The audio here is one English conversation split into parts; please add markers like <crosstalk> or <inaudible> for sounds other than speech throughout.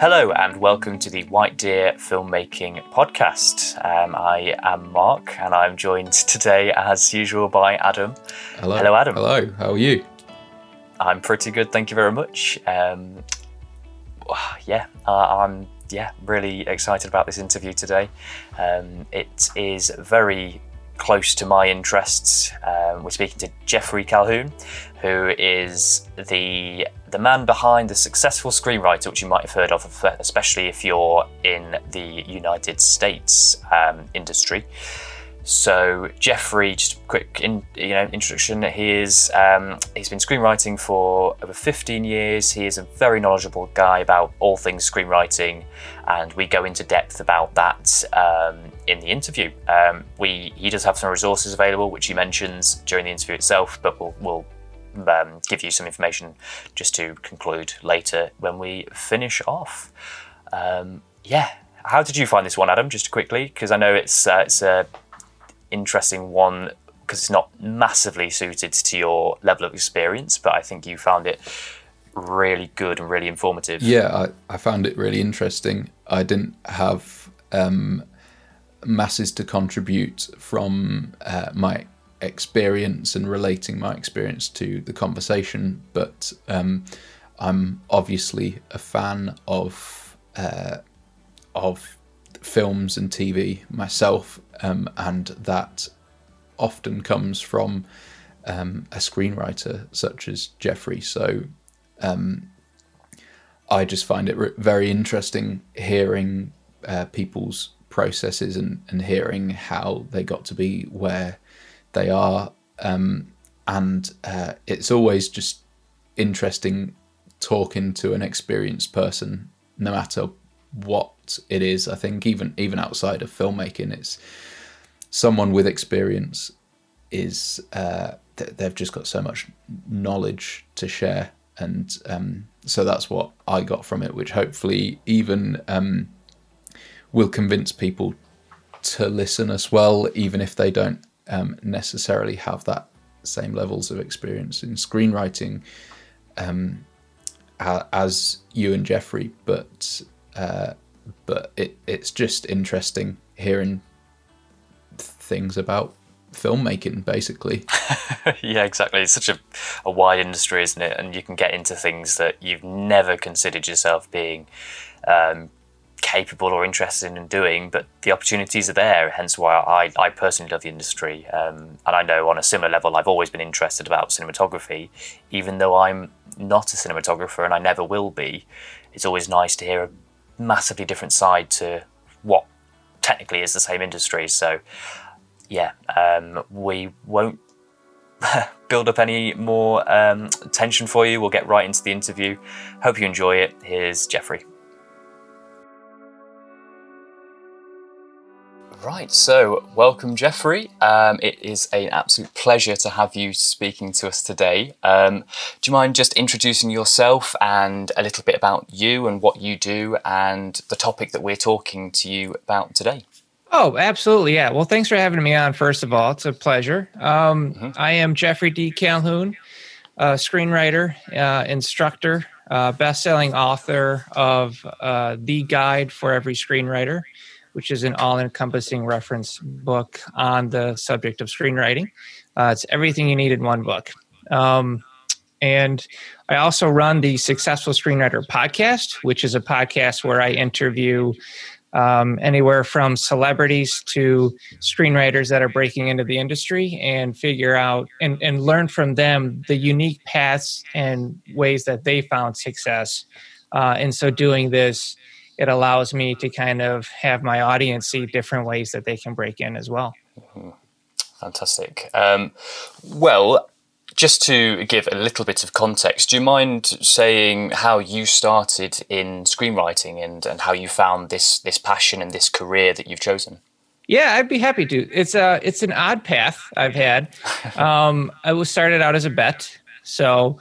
Hello and welcome to the White Deer Filmmaking Podcast. Um, I am Mark and I'm joined today, as usual, by Adam. Hello. Hello, Adam. Hello. How are you? I'm pretty good, thank you very much. Um, yeah, uh, I'm yeah really excited about this interview today. Um, it is very close to my interests. Um, we're speaking to Geoffrey Calhoun, who is the the man behind the successful screenwriter, which you might have heard of, especially if you're in the United States um, industry. So Geoffrey, just quick in, you know introduction. He is um, he's been screenwriting for over 15 years. He is a very knowledgeable guy about all things screenwriting, and we go into depth about that um, in the interview. Um, we he does have some resources available, which he mentions during the interview itself, but we'll, we'll um, give you some information just to conclude later when we finish off. Um, yeah, how did you find this one, Adam? Just quickly, because I know it's uh, it's a interesting one because it's not massively suited to your level of experience, but I think you found it really good and really informative. Yeah, I, I found it really interesting. I didn't have um, masses to contribute from uh, my experience and relating my experience to the conversation, but um, I'm obviously a fan of uh, of films and TV myself, um, and that often comes from um, a screenwriter such as Geoffrey. So um, I just find it re- very interesting hearing uh, people's processes and, and hearing how they got to be where they are. Um, and uh, it's always just interesting talking to an experienced person, no matter what it is. I think even even outside of filmmaking, it's someone with experience is uh, they've just got so much knowledge to share, and um, so that's what I got from it, which hopefully even um, will convince people to listen as well, even if they don't um, necessarily have that same levels of experience in screenwriting um, as you and Geoffrey, but uh, but it, it's just interesting hearing things about filmmaking basically. <laughs> Yeah exactly. It's such a, a wide industry isn't it? And you can get into things that you've never considered yourself being um, capable or interested in doing but the opportunities are there hence why i, I personally love the industry um, and i know on a similar level i've always been interested about cinematography even though i'm not a cinematographer and i never will be it's always nice to hear a massively different side to what technically is the same industry. So, yeah, um, we won't <laughs> build up any more um, tension for you. We'll get right into the interview. Hope you enjoy it. Here's Geoffrey. Right, so welcome, Geoffrey. Um, it is an absolute pleasure to have you speaking to us today. Um, do you mind just introducing yourself and a little bit about you and what you do and the topic that we're talking to you about today? Oh, absolutely. Yeah. Well, thanks for having me on, first of all. It's a pleasure. Um, mm-hmm. I am Geoffrey D. Calhoun, screenwriter, uh, instructor, uh, best selling author of uh, The Guide for Every Screenwriter which is an all encompassing reference book on the subject of screenwriting. Uh, it's everything you need in one book. Um, and I also run the Successful Screenwriter podcast, which is a podcast where I interview um, anywhere from celebrities to screenwriters that are breaking into the industry and figure out and, and learn from them the unique paths and ways that they found success. Uh, and so doing this it allows me to kind of have my audience see different ways that they can break in as well. Mm-hmm. Fantastic. Um, well, just to give a little bit of context, do you mind saying how you started in screenwriting and, and how you found this this passion and this career that you've chosen? Yeah, I'd be happy to. It's a it's an odd path I've had. <laughs> Um, I was started out as a bet, so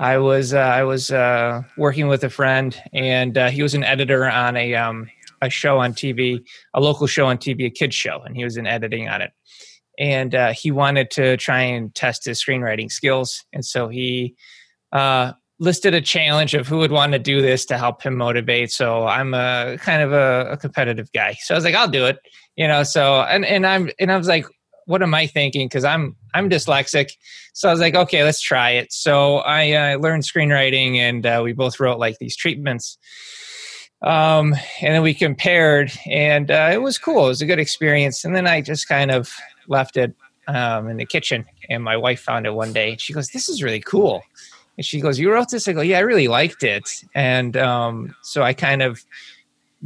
I was uh, I was uh, working with a friend, and uh, he was an editor on a um, a show on TV, a local show on TV, a kids show, and he was in editing on it. And uh, he wanted to try and test his screenwriting skills, and so he uh, listed a challenge of who would want to do this to help him motivate. So I'm a kind of a, a competitive guy. So I was like, I'll do it. You know. So and and I'm and I was like, what am I thinking? Because I'm I'm dyslexic. So I was like, okay, let's try it. So I uh, learned screenwriting, and uh, we both wrote like these treatments. Um, and then we compared, and uh, it was cool. It was a good experience. And then I just kind of left it um, in the kitchen, and my wife found it one day. She goes, "This is really cool." And she goes, "You wrote this?" I go, "Yeah, I really liked it." And um, so I kind of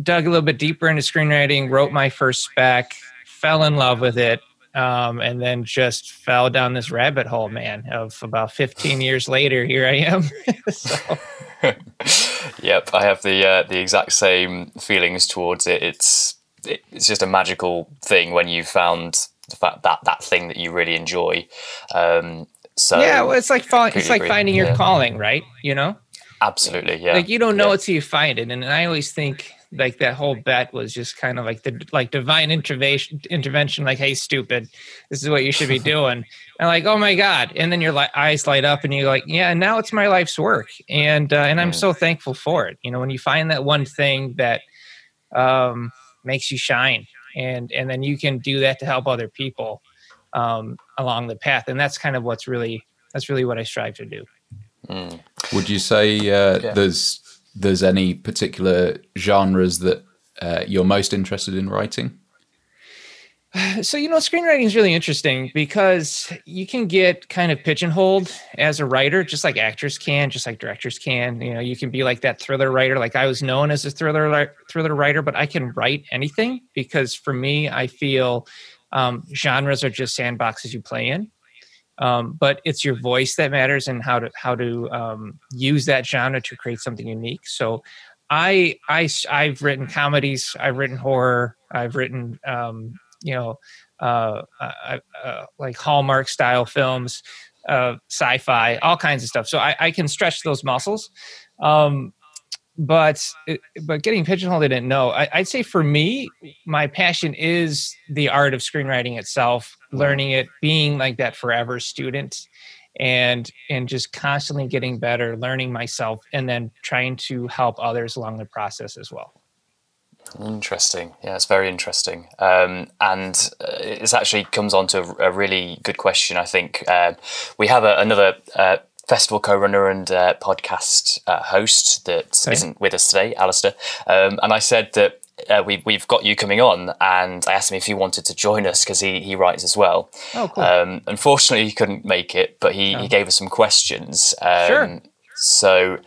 dug a little bit deeper into screenwriting, wrote my first spec, fell in love with it, um, and then just fell down this rabbit hole, man. Of about 15 years later, here I am. <laughs> so. <laughs> yep, I have the uh, the exact same feelings towards it. It's it's just a magical thing when you found the fact that that thing that you really enjoy. Um, so yeah, well, it's like it's like finding your calling, right? You know, absolutely. Yeah, like you don't know yeah. it till you find it, and I always think like that whole bet was just kind of like the like divine intervention intervention like hey stupid this is what you should be <laughs> doing. And like oh my god. And then your li- eyes light up and you're like yeah now it's my life's work. And uh, and i'm so thankful for it. You know when you find that one thing that um, makes you shine and and then you can do that to help other people um, along the path. And that's kind of what's really that's really what i strive to do. Mm. would you say uh, yeah. there's there's any particular genres that uh, you're most interested in writing? <sighs> So, you know, screenwriting is really interesting because you can get kind of pigeonholed as a writer, just like actors can, just like directors can. You know, you can be like that thriller writer. Like I was known as a thriller thriller writer, but I can write anything because for me, I feel um, genres are just sandboxes you play in um, but it's your voice that matters and how to how to um, use that genre to create something unique. So i i i've written comedies i've written horror i've written um, you know uh, uh, uh, like hallmark style films uh, sci-fi all kinds of stuff. So I, I can stretch those muscles. Um, but but getting pigeonholed i didn't know I, would say for me my passion is the art of screenwriting itself learning it being like that forever student and and just constantly getting better learning myself and then trying to help others along the process as well Interesting. Yeah, it's very interesting. Um, and uh, actually comes on to a, a, really good question, I think. Uh, we have a, another uh, festival co-runner and uh, podcast uh, host that okay. not with us today, Alistair. Um, and I said that uh, we, we've got you coming on, and I asked him if he wanted to join us because he, he writes as well. Oh, cool. Um, unfortunately, he couldn't make it, but he, oh. he gave us some questions. Um, sure. So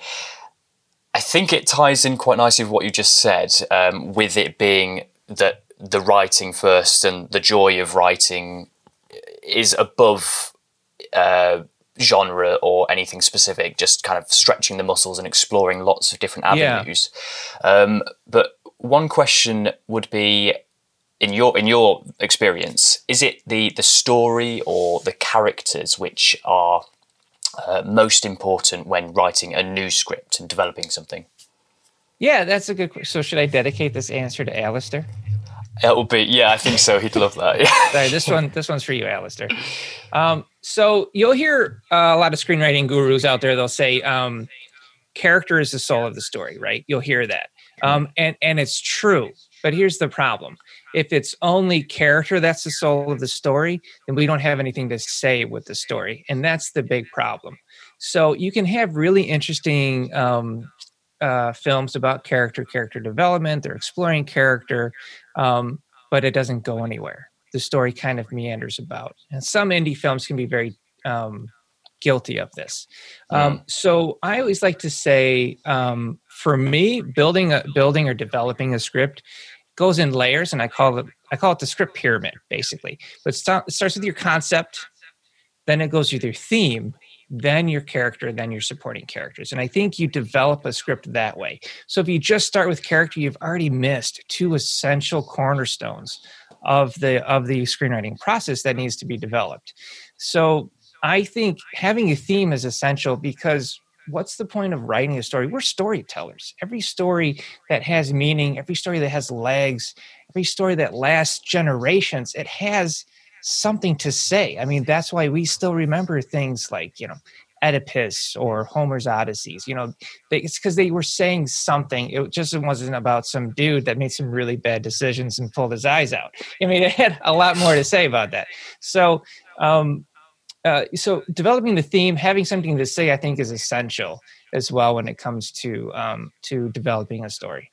I think it ties in quite nicely with what you just said, um, with it being that the writing first and the joy of writing is above. Uh, genre or anything specific, just kind of stretching the muscles and exploring lots of different avenues. Yeah. Um, but one question would be in your in your experience is it the the story or the characters which are uh, most important when writing a new script and developing something yeah that's a good so should i dedicate this answer to Alistair it will be yeah i think so he'd love that yeah. <laughs> Sorry, this one this one's for you Alistair um, so you'll hear uh, a lot of screenwriting gurus out there. They'll say um, character is the soul of the story, right? You'll hear that, um, and and it's true. But here's the problem: if it's only character that's the soul of the story, then we don't have anything to say with the story, and that's the big problem. So you can have really interesting um, uh, films about character, character development. They're exploring character, um, but it doesn't go anywhere the story kind of meanders about. And some indie films can be very um, guilty of this. Um. So I always like to say, um, for me, building a building or developing a script goes in layers, and I call it I call it the script pyramid, basically. But it starts with your concept, then it goes with your theme, then your character, then your supporting characters. And I think you develop a script that way. So if you just start with character, you've already missed two essential cornerstones of the of the screenwriting process that needs to be developed. So I think having a theme is essential because what's the point of writing a story? We're storytellers. Every story that has meaning, every story that has legs, every story that lasts generations, it has something to say. I mean, that's why we still remember things like, you know, Oedipus or Homer's Odysseys. You know, they, it's because they were saying something. It just wasn't about some dude that made some really bad decisions and pulled his eyes out. I mean, <laughs> it had a lot more to say about that. So, um, uh, so developing the theme, having something to say, I think is essential as well when it comes to um, to developing a story.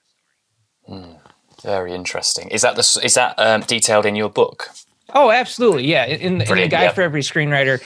Mm, very interesting. Is that the is that um, detailed in your book? Oh, absolutely, yeah. In, in the guide for every screenwriter.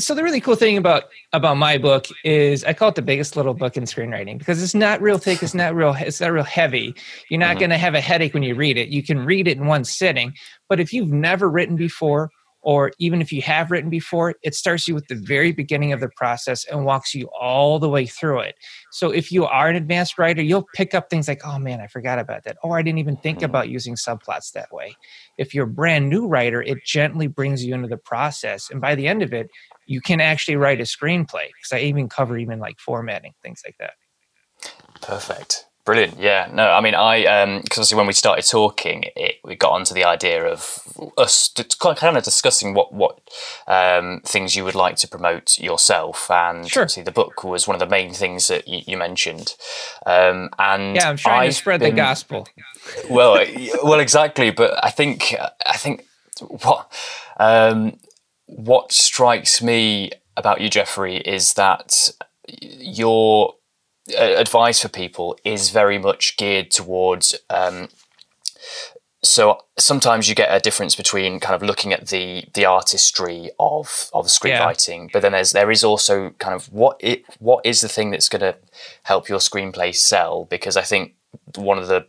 So the really cool thing about about my book is I call it the biggest little book in screenwriting because it's not real thick. It's not real. It's not real heavy. You're not mm-hmm. going to have a headache when you read it. You can read it in one sitting. But if you've never written before, or even if you have written before, it starts you with the very beginning of the process and walks you all the way through it. So if you are an advanced writer, you'll pick up things like, oh man, I forgot about that. Or I didn't even think mm-hmm. about using subplots that way. If you're a brand new writer, it gently brings you into the process. And by the end of it, you can actually write a screenplay because I even cover even like formatting, things like that. Perfect. Brilliant. Yeah. No, I mean, I um, because obviously when we started talking, it, we got onto the idea of us kind of discussing what what um, things you would like to promote yourself, and sure. obviously the book was one of the main things that you, you mentioned. Um, and yeah, I'm trying I've to spread been, the gospel. well, well, exactly. But I think I think what um, what strikes me about you, Geoffrey, is that you're advice for people is very much geared towards um, so sometimes you get a difference between kind of looking at the the artistry of of screenwriting yeah. but then there's there is also kind of what it what is the thing that's going to help your screenplay sell because i think one of the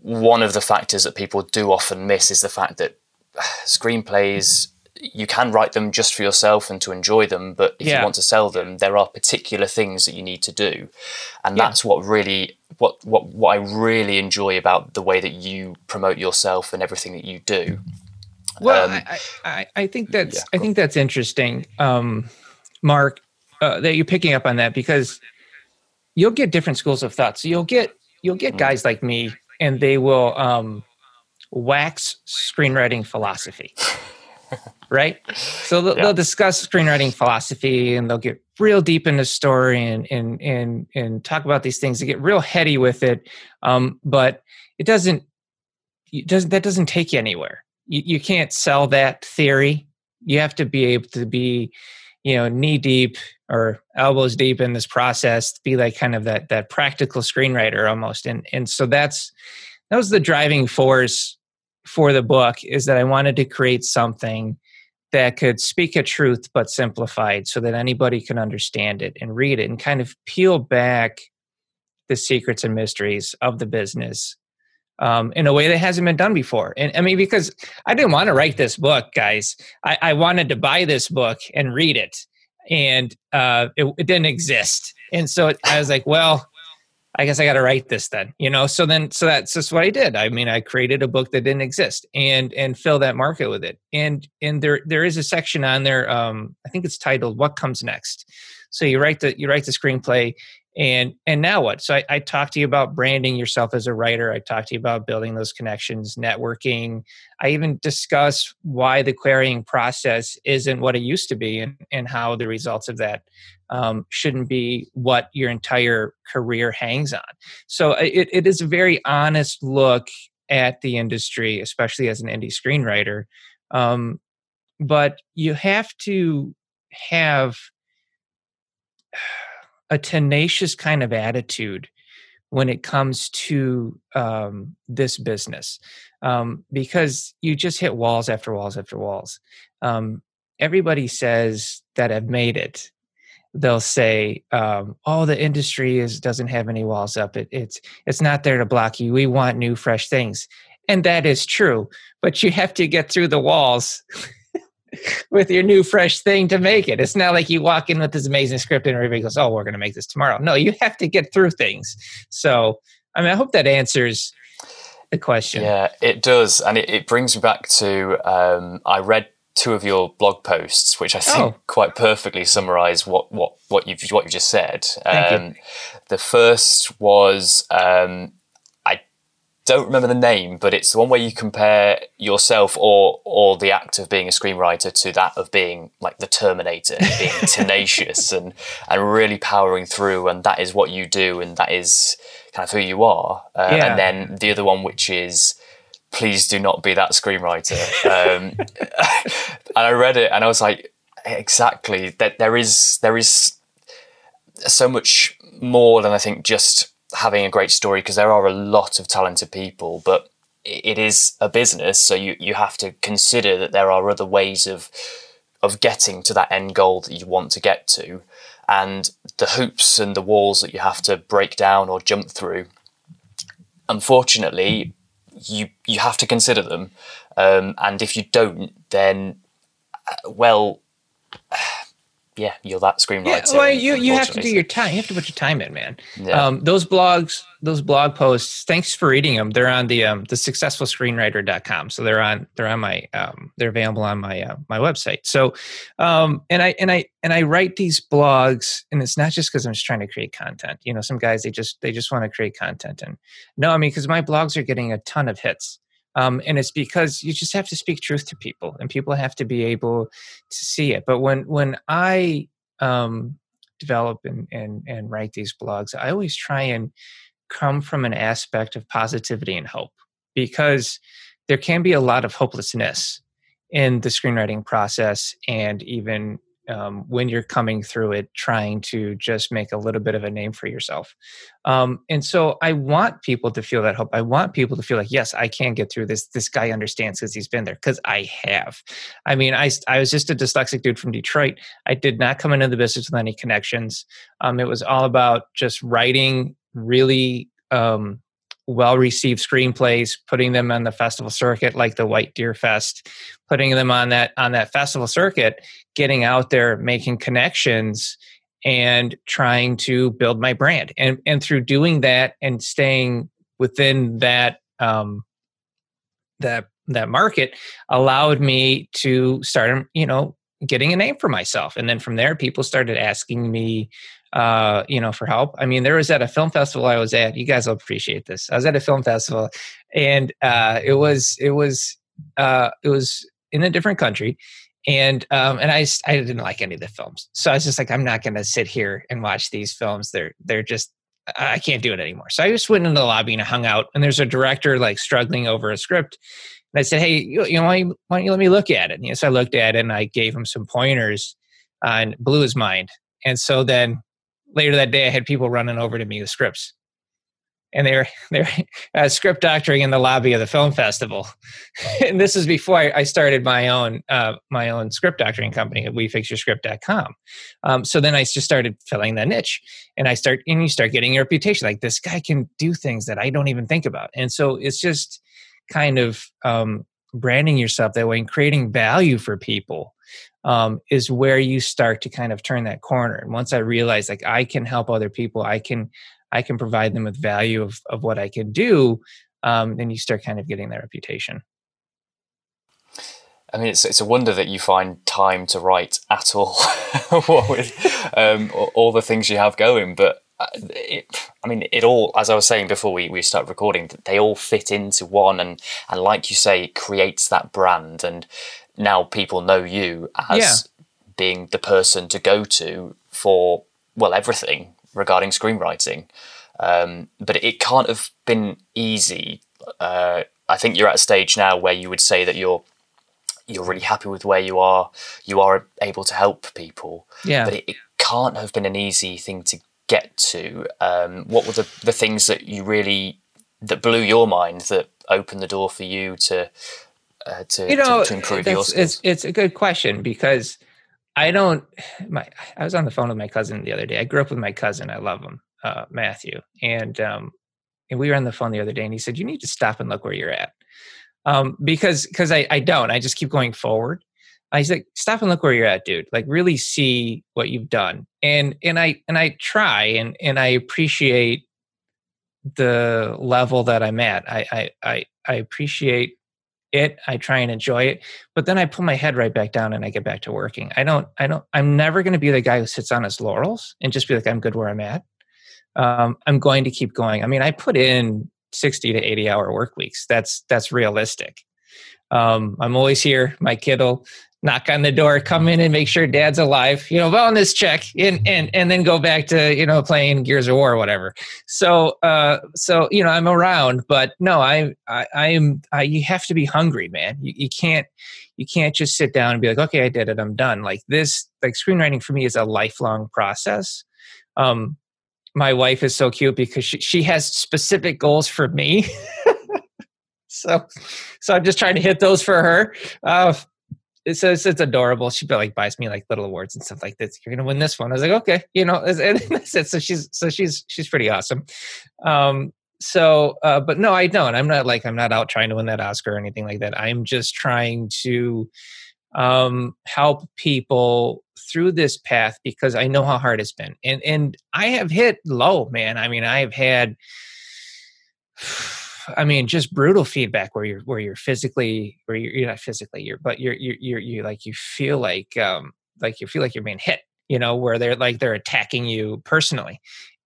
one of the factors that people do often miss is the fact that <sighs> screenplays you can write them just for yourself and to enjoy them, but if yeah. you want to sell them, there are particular things that you need to do, and yeah. that's what really what what what I really enjoy about the way that you promote yourself and everything that you do. Well, um, I, I, I think that's yeah, I think that's interesting, um, Mark, uh, that you're picking up on that because you'll get different schools of thought. So you'll get you'll get mm. guys like me, and they will um, wax screenwriting philosophy. <laughs> right? So they'll, yeah. they'll, discuss screenwriting philosophy and they'll get real deep into story and and and and talk about these things. They get real heady with it, um, but it doesn't it doesn't that doesn't take you anywhere. You, you can't sell that theory. You have to be able to be, you know, knee deep or elbows deep in this process. to Be like kind of that that practical screenwriter almost, and and so that's that was the driving force for the book is that I wanted to create something that could speak a truth but simplified so that anybody can understand it and read it and kind of peel back the secrets and mysteries of the business um, in a way that hasn't been done before. And I mean, because I didn't want to write this book, guys. I, I wanted to buy this book and read it, and uh, it, it didn't exist. And so I was like, well, I guess I got to write this then, you know. So then, so that's just what I did. I mean, I created a book that didn't exist and and fill that market with it. And and there there is a section on there. Um, I think it's titled "What Comes Next." So you write the you write the screenplay, and and now what? So I, I talked to you about branding yourself as a writer. I talked to you about building those connections networking. I even discuss why the querying process isn't what it used to be and, and how the results of that um, shouldn't be what your entire career hangs on. So uh, it, it is a very honest look at the industry especially as an indie screenwriter. Um, but you have to have a tenacious kind of attitude when it comes to um, this business um, because you just hit walls after walls after walls. Um, everybody says that have made it. They'll say, um, "Oh, the industry is doesn't have any walls up. It, it's it's not there to block you. We want new, fresh things." And that is true, but you have to get through the walls <laughs> with your new fresh thing to make it. It's not like you walk in with this amazing script and everybody goes, "Oh, we're going to make this tomorrow." No, you have to get through things. So, I mean, I hope that answers the question. Yeah, it does, and it, it brings me back to um, I read two of your blog posts, which I think oh. quite perfectly summarise what what what you've what you've just said. Um, you. The first was um, don't remember the name, but it's the one where you compare yourself or or the act of being a screenwriter to that of being like the Terminator, being <laughs> tenacious and and really powering through, and that is what you do, and that is kind of who you are. Uh, yeah. And then the other one, which is please do not be that screenwriter. Um, <laughs> and I read it, and I was like, exactly. That there is there is so much more than I think just having a great story because there are a lot of talented people, but it is a business, so you, you have to consider that there are other ways of of getting to that end goal that you want to get to, and the hoops and the walls that you have to break down or jump through. Unfortunately, you you have to consider them, um, and if you don't, then uh, well yeah, you're that screenwriter. Yeah, well, you you have to do your time. You have to put your time in, man. Yeah. Um, those blogs, those blog posts. Thanks for reading them. They're on the um, the successfulscreenwriter.com. So they're on they're on my um, they're available on my uh, my website. So um, and I and I and I write these blogs, and it's not just because I'm just trying to create content. You know, some guys they just they just want to create content, and no, I mean because my blogs are getting a ton of hits. Um, and it's because you just have to speak truth to people and people have to be able to see it. But when when i um, develop and, and and write these blogs i always try and come from an aspect of positivity and hope because there can be a lot of hopelessness in the screenwriting process and even um, when you're coming through it, trying to just make a little bit of a name for yourself. Um, and so I want people to feel that hope. I want people to feel like, yes, I can get through this. This guy understands because he's been there, because I have. I mean, I, I was just a dyslexic dude from Detroit. I did not come into the business with any connections. Um, it was all about just writing really um, well received screenplays, putting them on the festival circuit like the White Deer Fest, putting them on that on that festival circuit, getting out there, making connections and trying to build my brand. And and through doing that and staying within that um that that market allowed me to start you know getting a name for myself and then from there people started asking me uh, you know, for help. I mean, there was at a film festival I was at. You guys will appreciate this. I was at a film festival, and uh, it was it was uh, it was in a different country, and um, and I I didn't like any of the films, so I was just like, I'm not going to sit here and watch these films. They're they're just I can't do it anymore. So I just went into the lobby and I hung out, and there's a director like struggling over a script. And I said, "Hey, you, you know, why, why, don't you let me look at it?" And you know, so I looked at it and I gave him some pointers, uh, and blew his mind. And so then later that day, I had people running over to me with scripts, and they were <laughs> they're uh, script doctoring in the lobby of the film festival. <laughs> and this is before I, I started my own uh, my own script doctoring company at WeFixYourScript.com. Um, so then I just started filling that niche, and I start and you start getting a reputation. Like this guy can do things that I don't even think about, and so it's just kind of um, branding yourself that way and creating value for people um, is where you start to kind of turn that corner. And once I realized like I can help other people, I can I can provide them with value of of what I can do, um, then you start kind of getting that reputation. I mean, it's it's a wonder that you find time to write at all, <laughs> with um, all the things you have going. But uh, it, I mean, it all, as I was saying before we, we start recording, they all fit into one, and and like you say, it creates that brand. And now people know you as yeah. being the person to go to for well everything regarding screenwriting. Um, but it can't have been easy. Uh, I think you're at a stage now where you would say that you're you're really happy with where you are. You are able to help people. Yeah. But it, it can't have been an easy thing to get to. Um, what were the, the things that you really that blew your mind that opened the door for you to uh, to, you know, to, to improve your skills? It's, it's a good question because I don't. My I was on the phone with my cousin the other day. I grew up with my cousin. I love him, uh, Matthew, and um, and we were on the phone the other day, and he said, "You need to stop and look where you're at," um, because because I I don't. I just keep going forward. I said, "Stop and look where you're at, dude. Like really see what you've done." And and I and I try and and I appreciate the level that I'm at. I I I, I appreciate it i try and enjoy it but then i pull my head right back down and i get back to working i don't i don't i'm never going to be the guy who sits on his laurels and just be like i'm good where i'm at um, i'm going to keep going i mean i put in 60 to 80 hour work weeks. That's that's realistic. Um, I'm always here. My kid will knock on the door, come in and make sure dad's alive, you know, wellness check and, and, and then go back to, you know, playing Gears of War or whatever. So, uh, so, you know, I'm around, but no, I, I, I'm, I, you have to be hungry, man. You, you can't, you can't just sit down and be like, okay, I did it. I'm done. Like this, like screenwriting for me is a lifelong process. Um, my wife is so cute because she, she has specific goals for me. <laughs> so, so I'm just trying to hit those for her. Uh, it's, it's, it's adorable. She like buys me like little awards and stuff like this. You're gonna win this one. I was like, okay, you know, and <laughs> that's it. So she's so she's she's pretty awesome. Um, so, uh, but no, I don't. I'm not like I'm not out trying to win that Oscar or anything like that. I'm just trying to um, help people through this path because I know how hard it's been, and and I have hit low, man. I mean, I have had I mean, just brutal feedback where you're where you're physically where you're, you're not physically you're but you're you're you're you like you feel like um like you feel like you're being hit, you know, where they're like they're attacking you personally.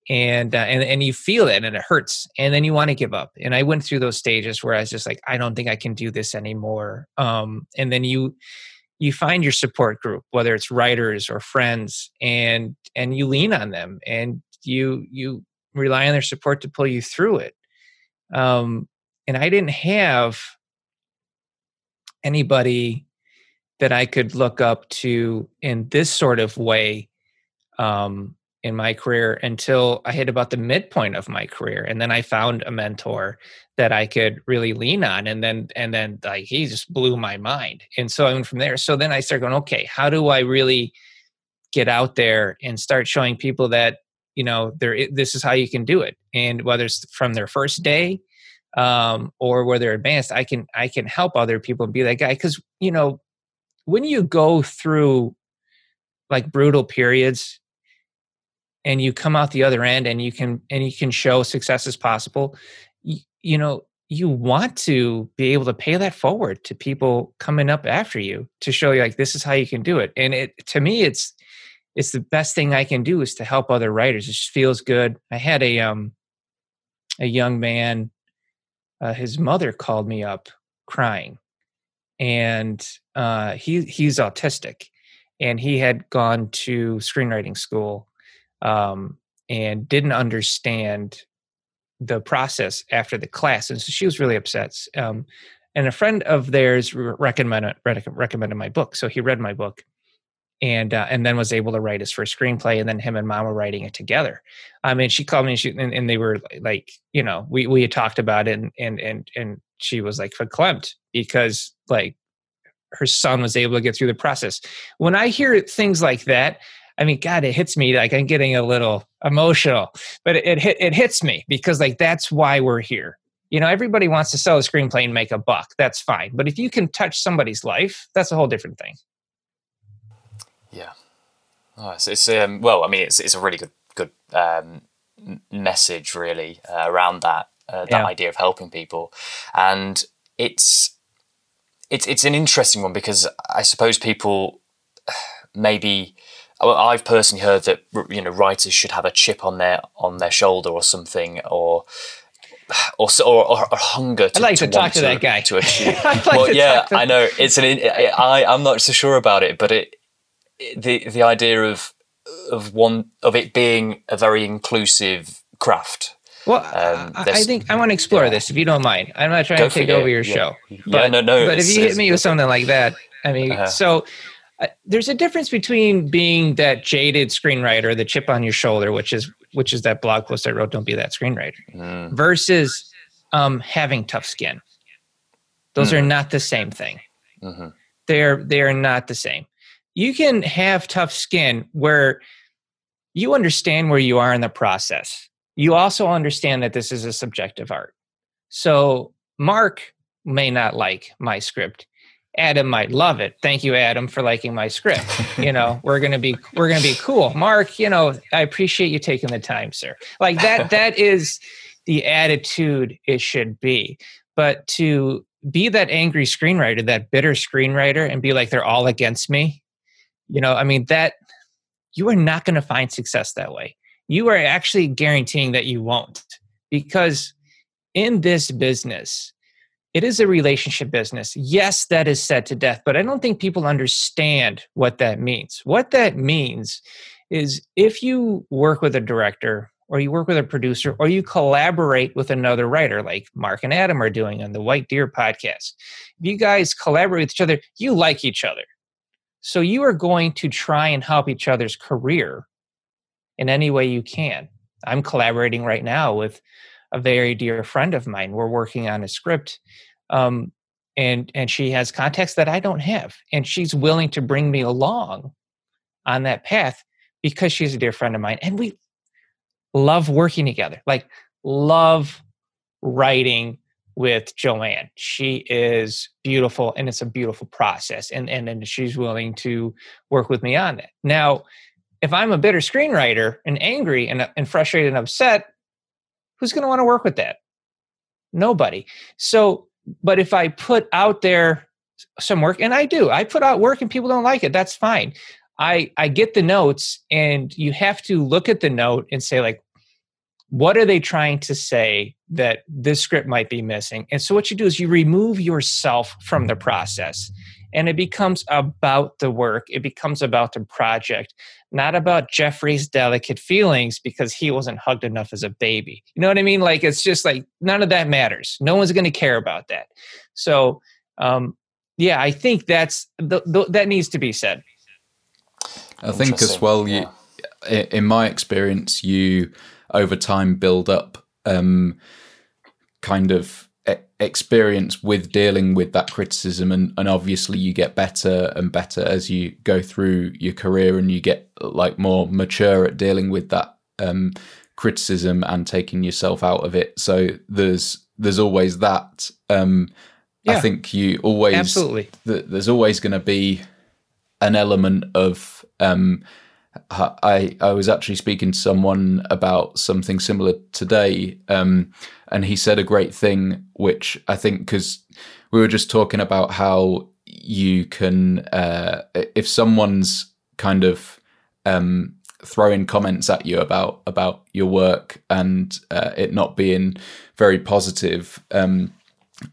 And, uh, and and you feel it and it hurts and then you want to give up. And i went through those stages where i was just like i don't think i can do this anymore. Um, and then you you find your support group whether it's writers or friends and and you lean on them and you you rely on their support to pull you through it um, and I didn't have anybody that I could look up to in this sort of way um, in my career until I hit about the midpoint of my career, and then I found a mentor that I could really lean on, and then and then like he just blew my mind, and so I went from there. So then I started going, okay, how do I really get out there and start showing people that you know there this is how you can do it. And whether it's from their first day um, or where they're advanced i can i can help other people and be that guy. Because you know when you go through like brutal periods and you come out the other end and you can and you can show success as possible you, you know you want to be able to pay that forward to people coming up after you to show you like this is how you can do it. And it to me it's it's the best thing I can do is to help other writers. It just feels good. I had a um a young man, uh, his mother called me up crying, and uh, he he's autistic, and he had gone to screenwriting school, um, and didn't understand the process after the class, and so she was really upset. Um, and a friend of theirs recommended recommended my book, so he read my book and uh, and then was able to write his first screenplay and then him and mom were writing it together. I mean she called me and, she, and, and they were like you know we we had talked about it and and and, and she was like verklempt because like her son was able to get through the process. When i hear things like that i mean god it hits me like i'm getting a little emotional but it, it it hits me because like that's why we're here. You know everybody wants to sell a screenplay and make a buck that's fine but if you can touch somebody's life that's a whole different thing yeah. Oh, it's, it's um, well, I mean, it's it's a really good good um, message really uh, around that uh, that yeah. idea of helping people, and it's it's it's an interesting one because I suppose people <sighs> maybe well, I've personally heard that you know writers should have a chip on their on their shoulder or something or <sighs> or or, or, hunger to, I'd like to, to talk to, to that guy to achieve. <laughs> like well, yeah, I know it's an I I'm not so sure about it, but it the the idea of of one of it being a very inclusive craft. Well, um, I think I want to explore yeah. this if you don't mind. I'm not trying to take over your yeah. show, but, yeah, no, no, but if you hit me with something like that, I mean, uh-huh. so uh, there's a difference between being that jaded screenwriter, the chip on your shoulder, which is which is that blog post I wrote, "Don't be that screenwriter," mm. versus um, having tough skin. Those mm. are not the same thing. Mm-hmm. They're they're not the same you can have tough skin where you understand where you are in the process. You also understand that this is a subjective art. So, Mark may not like my script. Adam might love it. Thank you, Adam, for liking my script. you know, <laughs> we're gonna be we're gonna be cool. Mark, you know, I appreciate you taking the time, sir. Like that <laughs> that is the attitude it should be. But to be that angry screenwriter, that bitter screenwriter, and be like they're all against me, you know, I mean, that you are not going to find success that way. You are actually guaranteeing that you won't because in this business, it is a relationship business. Yes, that is said to death, but I don't think people understand what that means. What that means is if you work with a director or you work with a producer or you collaborate with another writer like Mark and Adam are doing on the White Deer podcast. If you guys collaborate with each other, you like each other. So you are going to try and help each other's career in any way you can. I'm collaborating right now with a very dear friend of mine. We're working on a script. Um, and and she has contacts that I don't have. And she's willing to bring me along on that path because she's a dear friend of mine. And we love working together. Like love writing with Joanne. She is beautiful and it's a beautiful process. And, and, and she's willing to work with me on that. Now, if I'm a bitter screenwriter and angry and, uh, and frustrated and upset, who's going to want to work with that? Nobody. So, but if I put out there some work, and I do, I put out work and people don't like it, that's fine. I, I get the notes and you have to look at the note and say like what are they trying to say that this script might be missing. And so what you do is you remove yourself from the process and it becomes about the work. It becomes about the project not about geoffrey's delicate feelings because he wasn't hugged enough as a baby. You know what i mean? Like it's just like none of that matters. No one's going to care about that. So um, yeah i think that's the, the, that needs to be said. I think as well you in my experience you over time build up um, kind of experience with dealing with that criticism and, and obviously you get better and better as you go through your career and you get like more mature at dealing with that um, criticism and taking yourself out of it. So there's there's always that um, yeah, i think you always absolutely. th- there's always going to be an element of um, I I was actually speaking to someone about something similar today, um, and he said a great thing, which I think because we were just talking about how you can, uh, if someone's kind of um, throwing comments at you about about your work and uh, it not being very positive, um,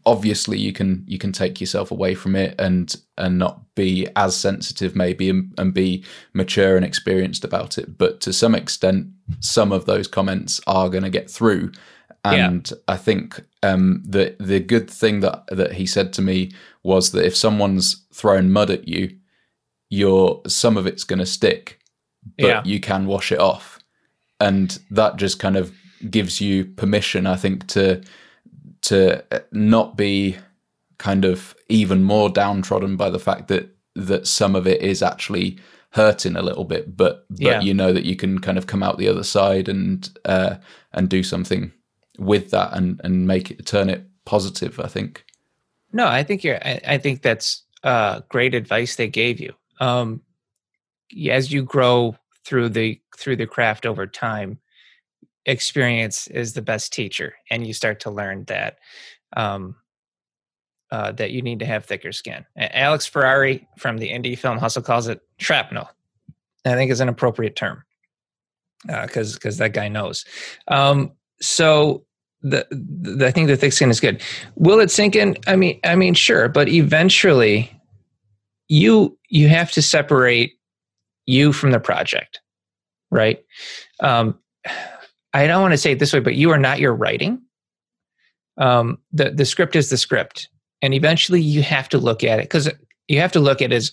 obviously you can you can take yourself away from it and and not be as sensitive maybe and, and, be mature and experienced about it but to some extent some of those comments are going to get through and yeah. i think um, the the good thing that that he said to me was that if someone's throwing mud at you your some of it's going to stick but yeah. you can wash it off and that just kind of gives you permission i think to to not be kind of even more downtrodden by the fact that that some of it is actually hurting a little bit, but but yeah. you know that you can kind of come out the other side and uh, and do something with that and and make it turn it positive. I think. No, I think you're. I, I think that's uh, great advice they gave you. Um, as you grow through the through the craft over time, experience is the best teacher and you start to learn that um, uh, that you need to have thicker skin. Alex ferrari from the indie film hustle calls it shrapnel i think is an appropriate term because uh, because that guy knows. Um, so the, the, i think the thick skin is good. Will it sink in? I mean i mean sure but eventually you you have to separate you from the project right? Um, I don't want to say it this way, but you are not your writing. Um, the the script is the script, and eventually you have to look at it because you have to look at is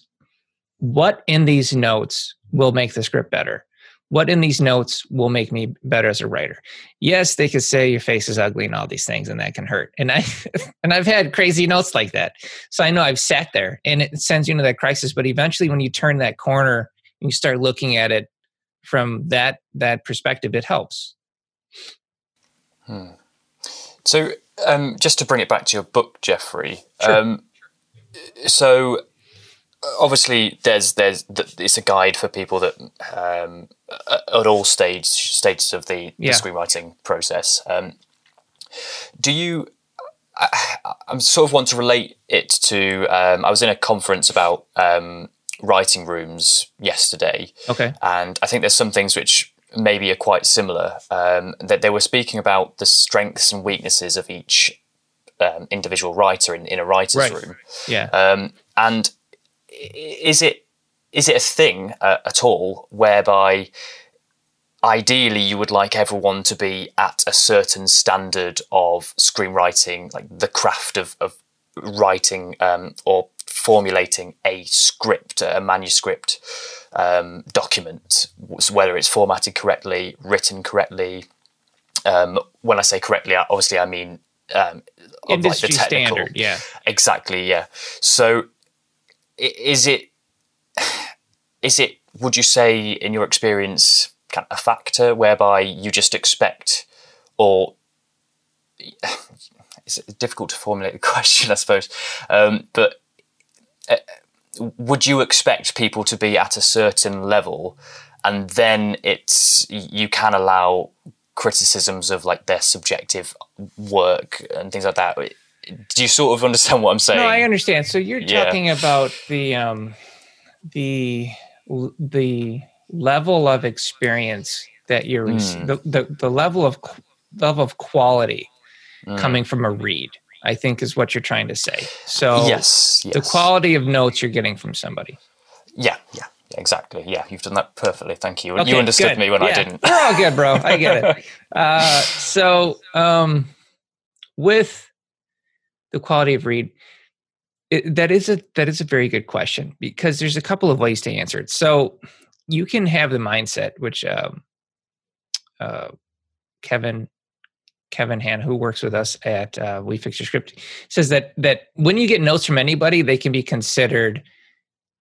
what in these notes will make the script better. What in these notes will make me better as a writer? Yes, they could say your face is ugly and all these things, and that can hurt. And I <laughs> and I've had crazy notes like that, so I know I've sat there, and it sends you into that crisis. But eventually, when you turn that corner and you start looking at it from that that perspective, it helps. Hmm. So, um, just to bring it back to your book, Geoffrey. Sure. Um, so, obviously, there's there's it's a guide for people that um, at all stage stages of the, yeah. the screenwriting process. Um, do you? I, I, sort of want to relate it to. Um, I was in a conference about um, writing rooms yesterday. Okay. And I think there's some things which maybe are quite similar. Um, that they were speaking about the strengths and weaknesses of each um, individual writer in, in a writer's Right. room. Yeah. Um, and is it is it a thing uh, at all whereby ideally you would like everyone to be at a certain standard of screenwriting, like the craft of, of writing um, or formulating a script, a manuscript um, document, whether it's formatted correctly, written correctly. Um, when I say correctly, obviously I mean um, like, Industry technical- standard. Yeah. Exactly, yeah. So, is it is it? Would you say, in your experience, kind of a factor whereby you just expect, or <sighs> it's difficult to formulate the <laughs> question, I suppose, um, but would you expect people to be at a certain level, and then it's you can allow criticisms of like their subjective work and things like that. Do you sort of understand what I'm saying? No, I understand. So you're Yeah. talking about the um, the the level of experience that you're Mm. the, the the level of level of quality Mm. coming from a read. I think is what you're trying to say. So yes, yes. the quality of notes you're getting from somebody. Yeah, yeah, yeah, exactly. Yeah, you've done that perfectly. Thank you. Okay, you understood good. me when I didn't. We're all good, bro. I get it. <laughs> Uh, so, um, with the quality of read, it, that is a that is a very good question because there's a couple of ways to answer it. So, you can have the mindset which um, uh, Kevin Kevin Han, who works with us at uh, We Fix Your Script, says that that when you get notes from anybody, they can be considered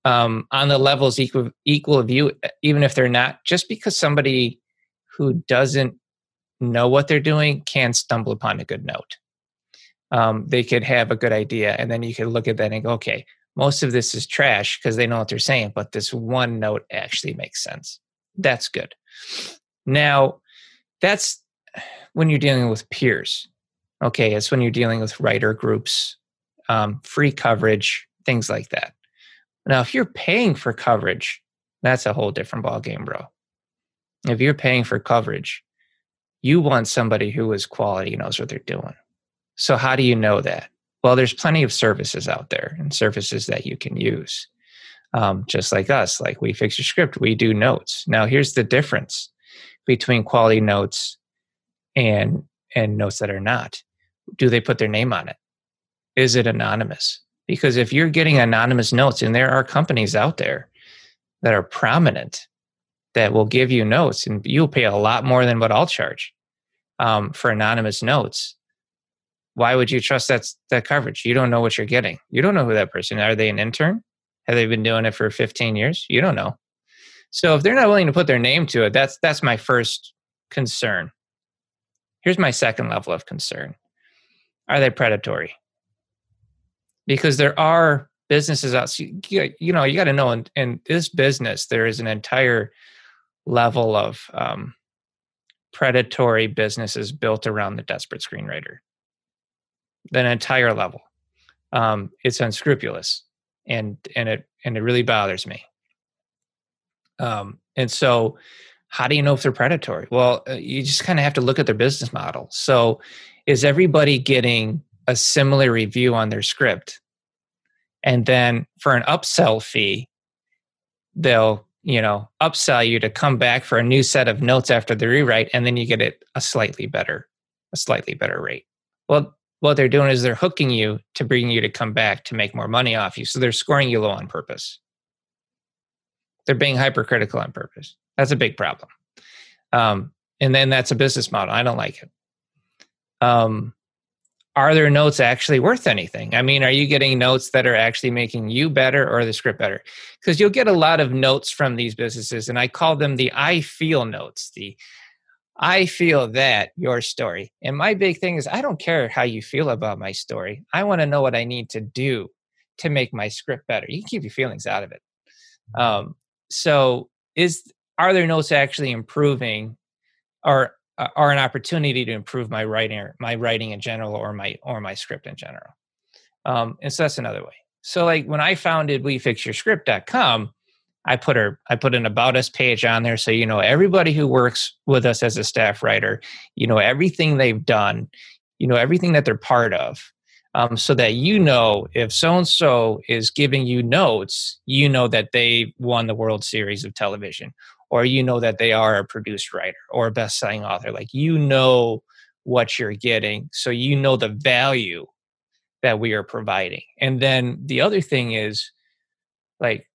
um, on the levels equal equal of you, even if they're not. Just because somebody who doesn't know what they're doing can stumble upon a good note. Um, they could have a good idea, and then you could look at that and go, okay, most of this is trash because they know what they're saying, but this one note actually makes sense. That's good. Now, that's when you're dealing with peers. Okay, it's when you're dealing with writer groups, um, free coverage, things like that. Now, if you're paying for coverage, that's a whole different ballgame, bro. If you're paying for coverage, you want somebody who is quality, knows what they're doing. So, how do you know that? Well, there's plenty of services out there and services that you can use. Um, just like us, like we fix your script, we do notes. Now, here's the difference between quality notes and and notes that are not. Do they put their name on it? Is it anonymous? Because if you're getting anonymous notes, and there are companies out there that are prominent that will give you notes, and you'll pay a lot more than what I'll charge um, for anonymous notes. Why would you trust that that coverage? You don't know what you're getting. You don't know who that person. Are they an intern? Have they been doing it for 15 years? You don't know. So if they're not willing to put their name to it, that's that's my first concern. Here's my second level of concern. Are they predatory? Because there are businesses out you, you know, you got to know in, in this business there is an entire level of um, predatory businesses built around the desperate screenwriter. An entire level. Um, it's unscrupulous and and it and it really bothers me. Um, and so, how do you know if they're predatory? Well, uh, you just kind of have to look at their business model. So, is everybody getting a similar review on their script? And then for an upsell fee, they'll you know upsell you to come back for a new set of notes after the rewrite, and then you get it a slightly better, a slightly better rate. Well, what they're doing is they're hooking you to bring you to come back to make more money off you. So they're scoring you low on purpose. They're being hypercritical on purpose. That's a big problem. Um, and then that's a business model. I don't like it. Um, are their notes actually worth anything? I mean, are you getting notes that are actually making you better or the script better? Because you'll get a lot of notes from these businesses, and I call them the I feel notes, the I feel that your story. And my big thing is I don't care how you feel about my story. I want to know what I need to do to make my script better. You can keep your feelings out of it. Um, so is are there notes actually improving or uh, are an opportunity to improve my writing my writing in general or my or my script in general? Um, and so that's another way. So like when I founded wefixyourscript.com, I put her I put an about us page on there so you know everybody who works with us as a staff writer, you know everything they've done, you know everything that they're part of. Um, so that you know if so and so is giving you notes, you know that they won the World Series of television, or you know that they are a produced writer or a best-selling author. Like you know what you're getting, so you know the value that we are providing. And then the other thing is, like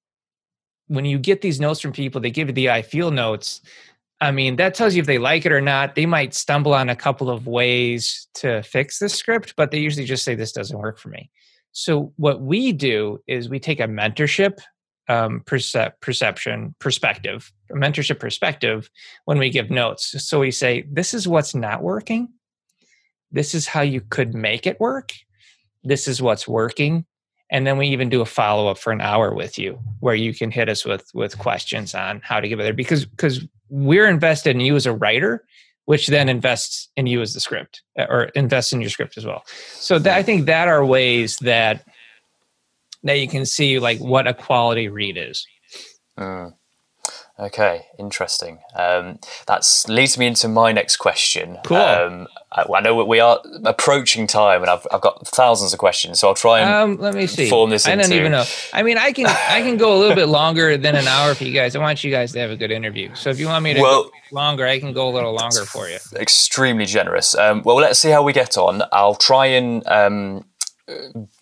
when you get these notes from people, they give you the I feel notes. I mean, that tells you if they like it or not. They might stumble on a couple of ways to fix the script, but they usually just say, This doesn't work for me. So, what we do is we take a mentorship um, percep- perception perspective, a mentorship perspective when we give notes. So, we say, This is what's not working. This is how you could make it work. This is what's working and then we even do a follow up for an hour with you where you can hit us with with questions on how to get there because because we're invested in you as a writer which then invests in you as the script uh, or invests in your script as well so that, i think that are ways that that you can see like what a quality read is uh. Okay, interesting. Um, that leads me into my next question. Cool. Um, I, I, know we are approaching time, and I've, I've got thousands of questions, so I'll try and um, let me see. Form this. I into... don't even know. I mean, I can I can go a little bit longer than an hour for you guys. I want you guys to have a good interview. So if you want me to well, go longer, I can go a little longer for you. Extremely generous. Um, well, let's see how we get on. I'll try and um,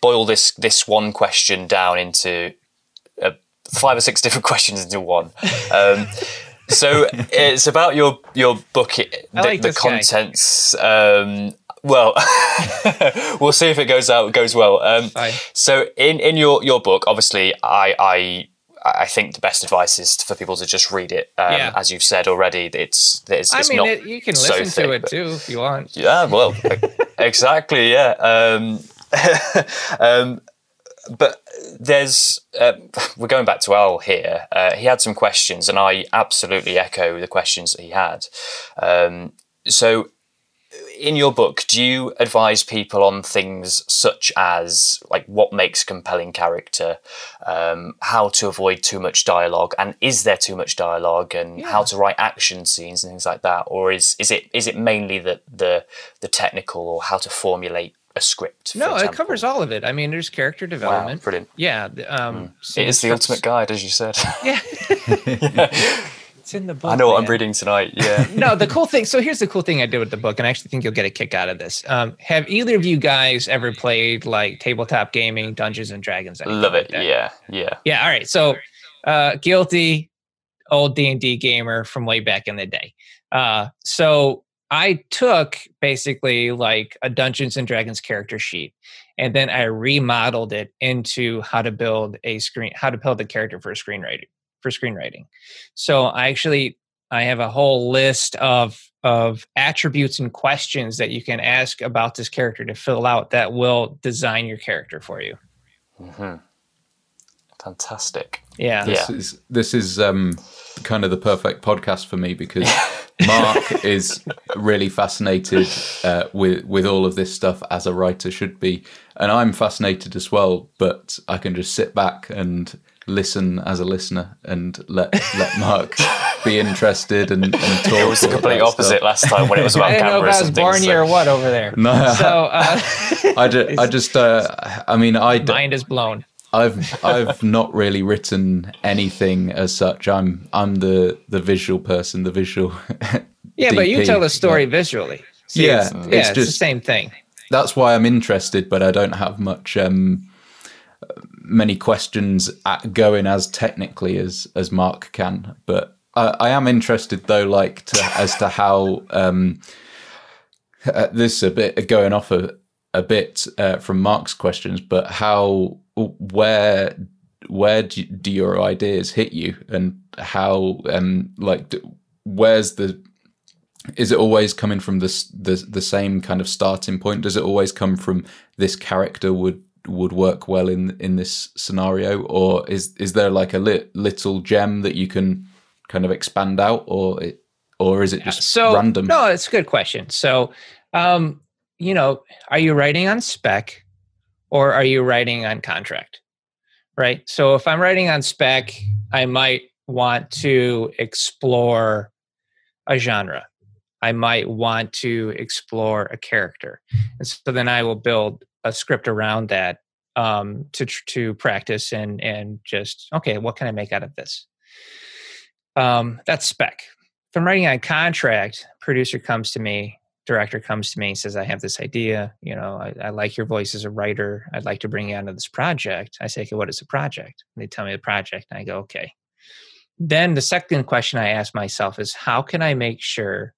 boil this this one question down into five or six <laughs> different questions into one. Um, so it's about your your book, the, like the contents. Um, well, <laughs> we'll see if it goes out goes well. Um, so in in your your book, obviously, I I. I think the best advice is for people to just read it. Um, yeah. As you've said already, it's it's, it's I mean, not. It, you can listen so thick, to it too if you want. Yeah, well, <laughs> exactly. Yeah. Um, um, but there's uh, <laughs> we're going back to Al here. Uh, he had some questions, and I absolutely echo the questions that he had. Um, so, in your book, do you advise people on things such as like what makes compelling character, um, how to avoid too much dialogue, and is there too much dialogue, and yeah. how to write action scenes and things like that, or is is it is it mainly the the the technical or how to formulate a script. No, it covers all of it. I mean, there's character development. Wow, brilliant. Yeah. Um, mm. It is the ultimate guide, as you said. <laughs> Yeah. yeah. <laughs> It's in the book. I know what man. I'm reading tonight. Yeah. <laughs> no, the cool thing. So here's the cool thing I did with the book, and I actually think you'll get a kick out of this. Um, have either of you guys ever played like tabletop gaming, Dungeons and Dragons? Love it. Like yeah. Yeah. Yeah. All right. So, uh, guilty, old D and D gamer from way back in the day. Uh, so I took basically like a Dungeons and Dragons character sheet and then I remodeled it into how to build a screen how to build a character for screenwriting for screenwriting. So I actually I have a whole list of of attributes and questions that you can ask about this character to fill out that will design your character for you. Mm-hmm. Fantastic. Yeah. This yeah. is this is um, kind of the perfect podcast for me because <laughs> Mark is really fascinated uh, with with all of this stuff as a writer should be, and I'm fascinated as well. But I can just sit back and listen as a listener and let let Mark be <laughs> interested and, and talk. It was the complete opposite stuff. last time when it was about <laughs> I didn't know if I was Barney so. or what over there. No, so uh, I, just, I just, uh, I mean, I mind is blown. I've I've not really written anything as such. I'm I'm the the visual person, the visual. <laughs> yeah, DP, but you tell the story visually. yeah, it's, yeah, it's, just, the same thing. That's why I'm interested, but I don't have much um, many questions going as technically as as Mark can. But I, I am interested though, like to, as to how um, uh, this a bit going off a, a bit uh, from Mark's questions, but how where where do, do your ideas hit you and how um like where's the is it always coming from this the the same kind of starting point? Does it always come from this character would would work well in in this scenario? Or is is there like a li- little gem that you can kind of expand out or it or is it just so, random? no it's a good question. So um you know are you writing on spec or are you writing on contract? Right. So if I'm writing on spec, I might want to explore a genre. I might want to explore a character. And so then I will build a script around that um, to to practice and and just okay, what can I make out of this? Um, that's spec. If I'm writing on contract, producer comes to me, director comes to me and says, I have this idea. You know, I, I like your voice as a writer. I'd like to bring you onto this project. I say, okay, what is the project? And they tell me the project, and I go, okay. Then the second question I ask myself is, how can I make sure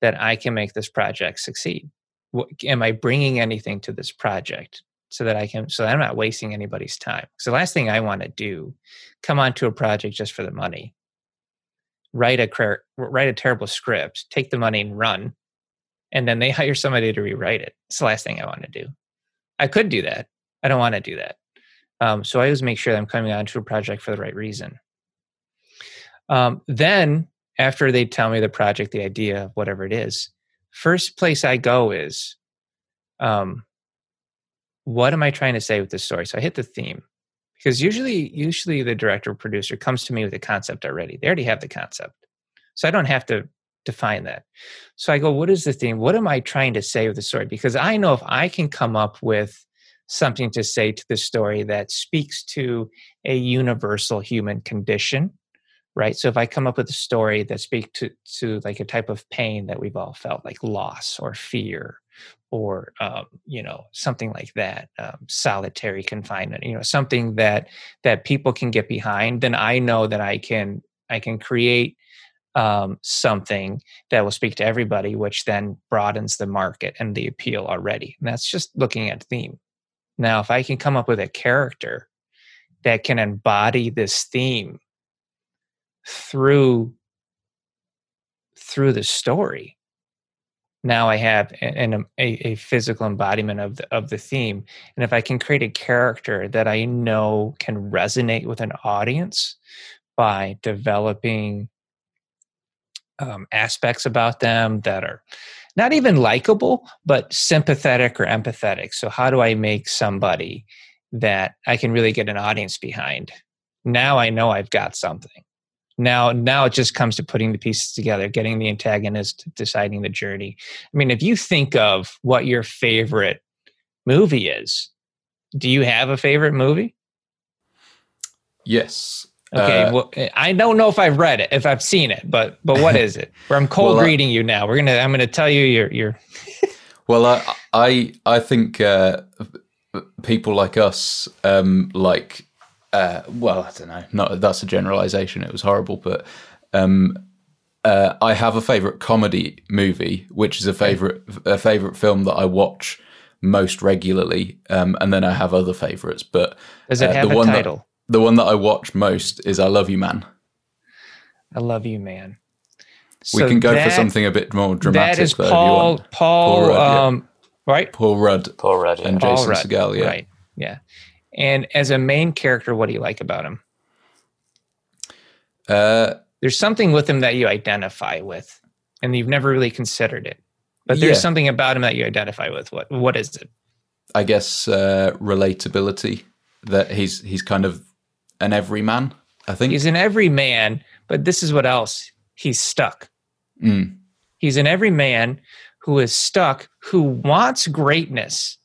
that I can make this project succeed? What, am I bringing anything to this project? so that I can so that I'm not wasting anybody's time. So the last thing I want to do, come onto a project just for the money. Write a write a terrible script, take the money and run, and then they hire somebody to rewrite it. It's the last thing I want to do. I could do that. I don't want to do that. Um, so I always make sure that I'm coming onto a project for the right reason. Um, then after they tell me the project, the idea, whatever it is, first place I go is um, what am I trying to say with this story? So I hit the theme because usually, usually the director or producer comes to me with a concept already. They already have the concept, so I don't have to define that. So I go, what is the theme? What am I trying to say with the story? Because I know if I can come up with something to say to the story that speaks to a universal human condition right so if i come up with a story that speaks to to like a type of pain that we've all felt like loss or fear or um, you know something like that um, solitary confinement you know something that that people can get behind then i know that i can i can create um, something that will speak to everybody which then broadens the market and the appeal already and that's just looking at theme now if i can come up with a character that can embody this theme through through the story now I have an, a, a physical embodiment of the, of the theme. And if I can create a character that I know can resonate with an audience by developing um, aspects about them that are not even likable, but sympathetic or empathetic. So, how do I make somebody that I can really get an audience behind? Now I know I've got something now now it just comes to putting the pieces together getting the antagonist deciding the journey i mean if you think of what your favorite movie is do you have a favorite movie yes okay uh, well i don't know if i've read it if i've seen it but but what is it where i'm <laughs> cold well, reading you now we're gonna i'm gonna tell you your your <laughs> well i i i think uh people like us um like uh, well, I don't know. Not that's a generalization. It was horrible, but um, uh, I have a favorite comedy movie, which is a favorite a favorite film that I watch most regularly, um, and then I have other favorites. But does it uh, have the a one title? That, the one that I watch most is "I Love You, Man." I love you, man. So we can go that, for something a bit more dramatic. That is though, Paul. Paul. Paul Rudd, um, yeah. right? Paul Rudd. Paul Rudd yeah. and Paul Jason Rudd, Segel. Yeah. Right. Yeah. And as a main character, what do you like about him? Uh, there's something with him that you identify with, and you've never really considered it. But there's yeah. something about him that you identify with. What what is it? I guess uh, relatability. That he's he's kind of an everyman. I think he's an everyman, but this is what else. He's stuck. Mm. He's an everyman who is stuck, who wants greatness,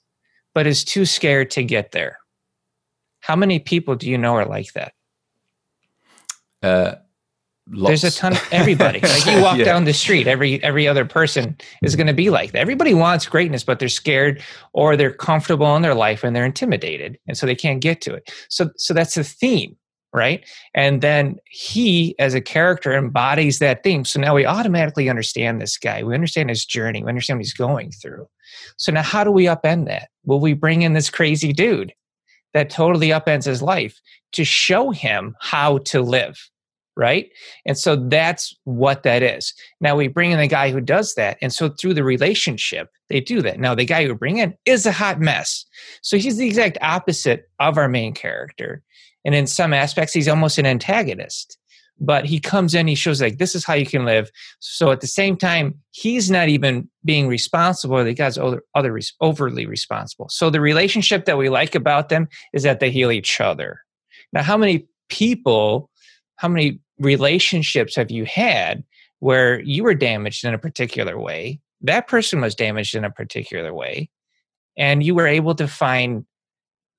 but is too scared to get there. How many people do you know are like that? Uh, There's a ton. Of, everybody. <laughs> like you walk yeah. down the street, every every other person is going to be like that. Everybody wants greatness, but they're scared or they're comfortable in their life and they're intimidated, and so they can't get to it. So so that's the theme, right? And then he, as a character, embodies that theme. So now we automatically understand this guy. We understand his journey. We understand what he's going through. So now, how do we upend that? Will we bring in this crazy dude? that totally upends his life to show him how to live right? And so that's what that is. Now we bring in the guy who does that and so through the relationship they do that. Now the guy who bring in is a hot mess. So he's the exact opposite of our main character and in some aspects he's almost an antagonist. But he comes in he shows like this is how you can live. So at the same time he's not even being responsible the guy's other, other overly responsible. So the relationship that we like about them is that they heal each other. Now how many people how many relationships have you had where you were damaged in a particular way that person was damaged in a particular way and you were able to find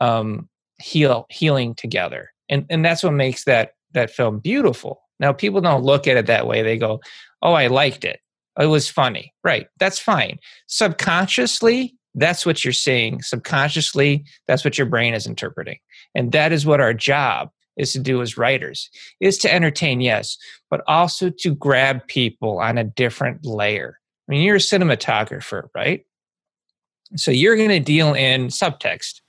um, heal healing together? And and that's what makes that that film beautiful. Now people don't look at it that way. They go oh i liked it. It was funny. Right. That's fine. Subconsciously that's what you're seeing. Subconsciously that's what your brain is interpreting. And that is what our job is to do as writers is to entertain yes but also to grab people on a different layer i mean you're a cinematographer right so you're going to deal in subtext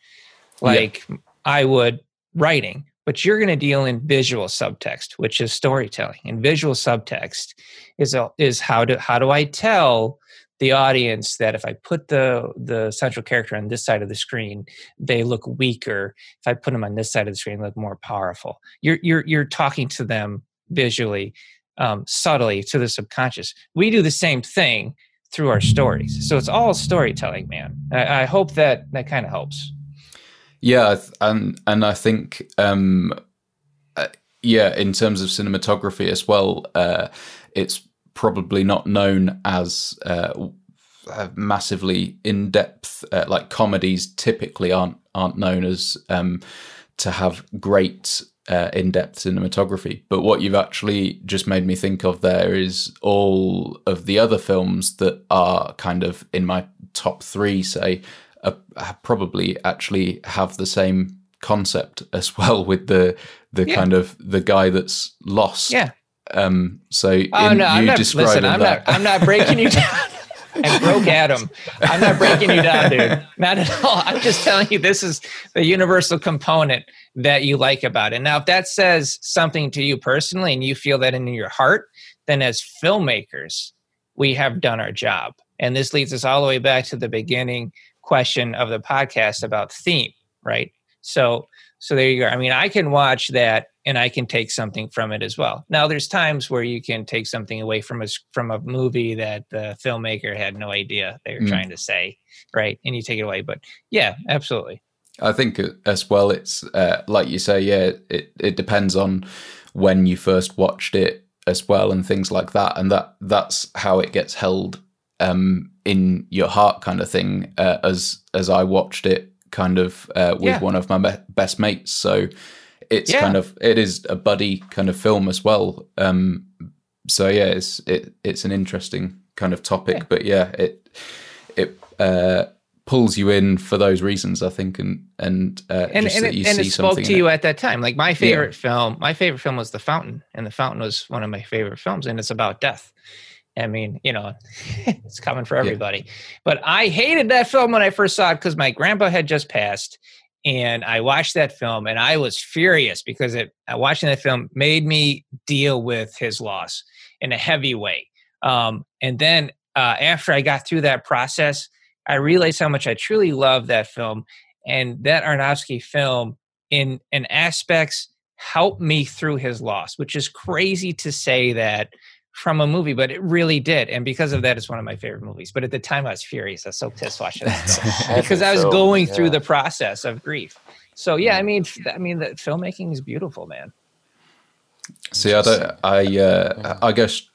like yeah. i would writing but you're going to deal in visual subtext which is storytelling and visual subtext is is how do how do i tell the audience that if I put the the central character on this side of the screen, they look weaker. If I put them on this side of the screen, they look more powerful. You're you're you're talking to them visually, um, subtly to the subconscious. We do the same thing through our stories. So it's all storytelling, man. I, I hope that that kind of helps. Yeah, and and I think um, uh, yeah, in terms of cinematography as well, uh, it's probably not known as uh, massively in depth. Uh, like comedies typically aren't aren't known as um, to have great uh, in depth cinematography. But what you've actually just made me think of there is all of the other films that are kind of in my top three, say, probably actually have the same concept as <laughs> well with the the yeah. kind of the guy that's lost yeah um, so oh, in, no, I'm not, listen, I'm that. not, I'm not breaking you <laughs> down. and broke Adam. I'm not breaking you down, dude. Not at all. I'm just telling you this is the universal component that you like about it. Now, if that says something to you personally and you feel that in your heart, then as filmmakers, we have done our job. And this leads us all the way back to the beginning question of the podcast about theme, right? So so there you go. I mean, I can watch that and I can take something from it as well. Now, there's times where you can take something away from a from a movie that the filmmaker had no idea they were mm. trying to say, right? And you take it away. But yeah, absolutely. I think as well, it's uh, like you say, yeah, it it depends on when you first watched it as well, and things like that, and that that's how it gets held um, in your heart, kind of thing. Uh, as as I watched it kind of uh, with yeah. one of my be- best mates. So it's yeah. kind of it is a buddy kind of film as well. Um, so yeah, it's it it's an interesting kind of topic, yeah. but yeah, it it uh, pulls you in for those reasons, I think, and and uh, and, and it, and it spoke to you at that time. Like my favorite film, my favorite film was The Fountain, and The Fountain was one of my favorite films, and it's about death. I mean, you know, <laughs> it's coming for everybody. Yeah. But I hated that film when I first saw it because my grandpa had just passed. And I watched that film and I was furious because it uh, watching that film made me deal with his loss in a heavy way. Um, and then uh, after I got through that process, I realized how much I truly love that film. And that Aronofsky film in in aspects helped me through his loss, which is crazy to say that from a movie, but it really did. And because of that, it's one of my favorite movies. But at the time, I was furious. I was so pissed watching it because I was going yeah. through the process of grief. So yeah, I mean, I mean, the filmmaking is beautiful, man. See, I don't, I, uh, I guess.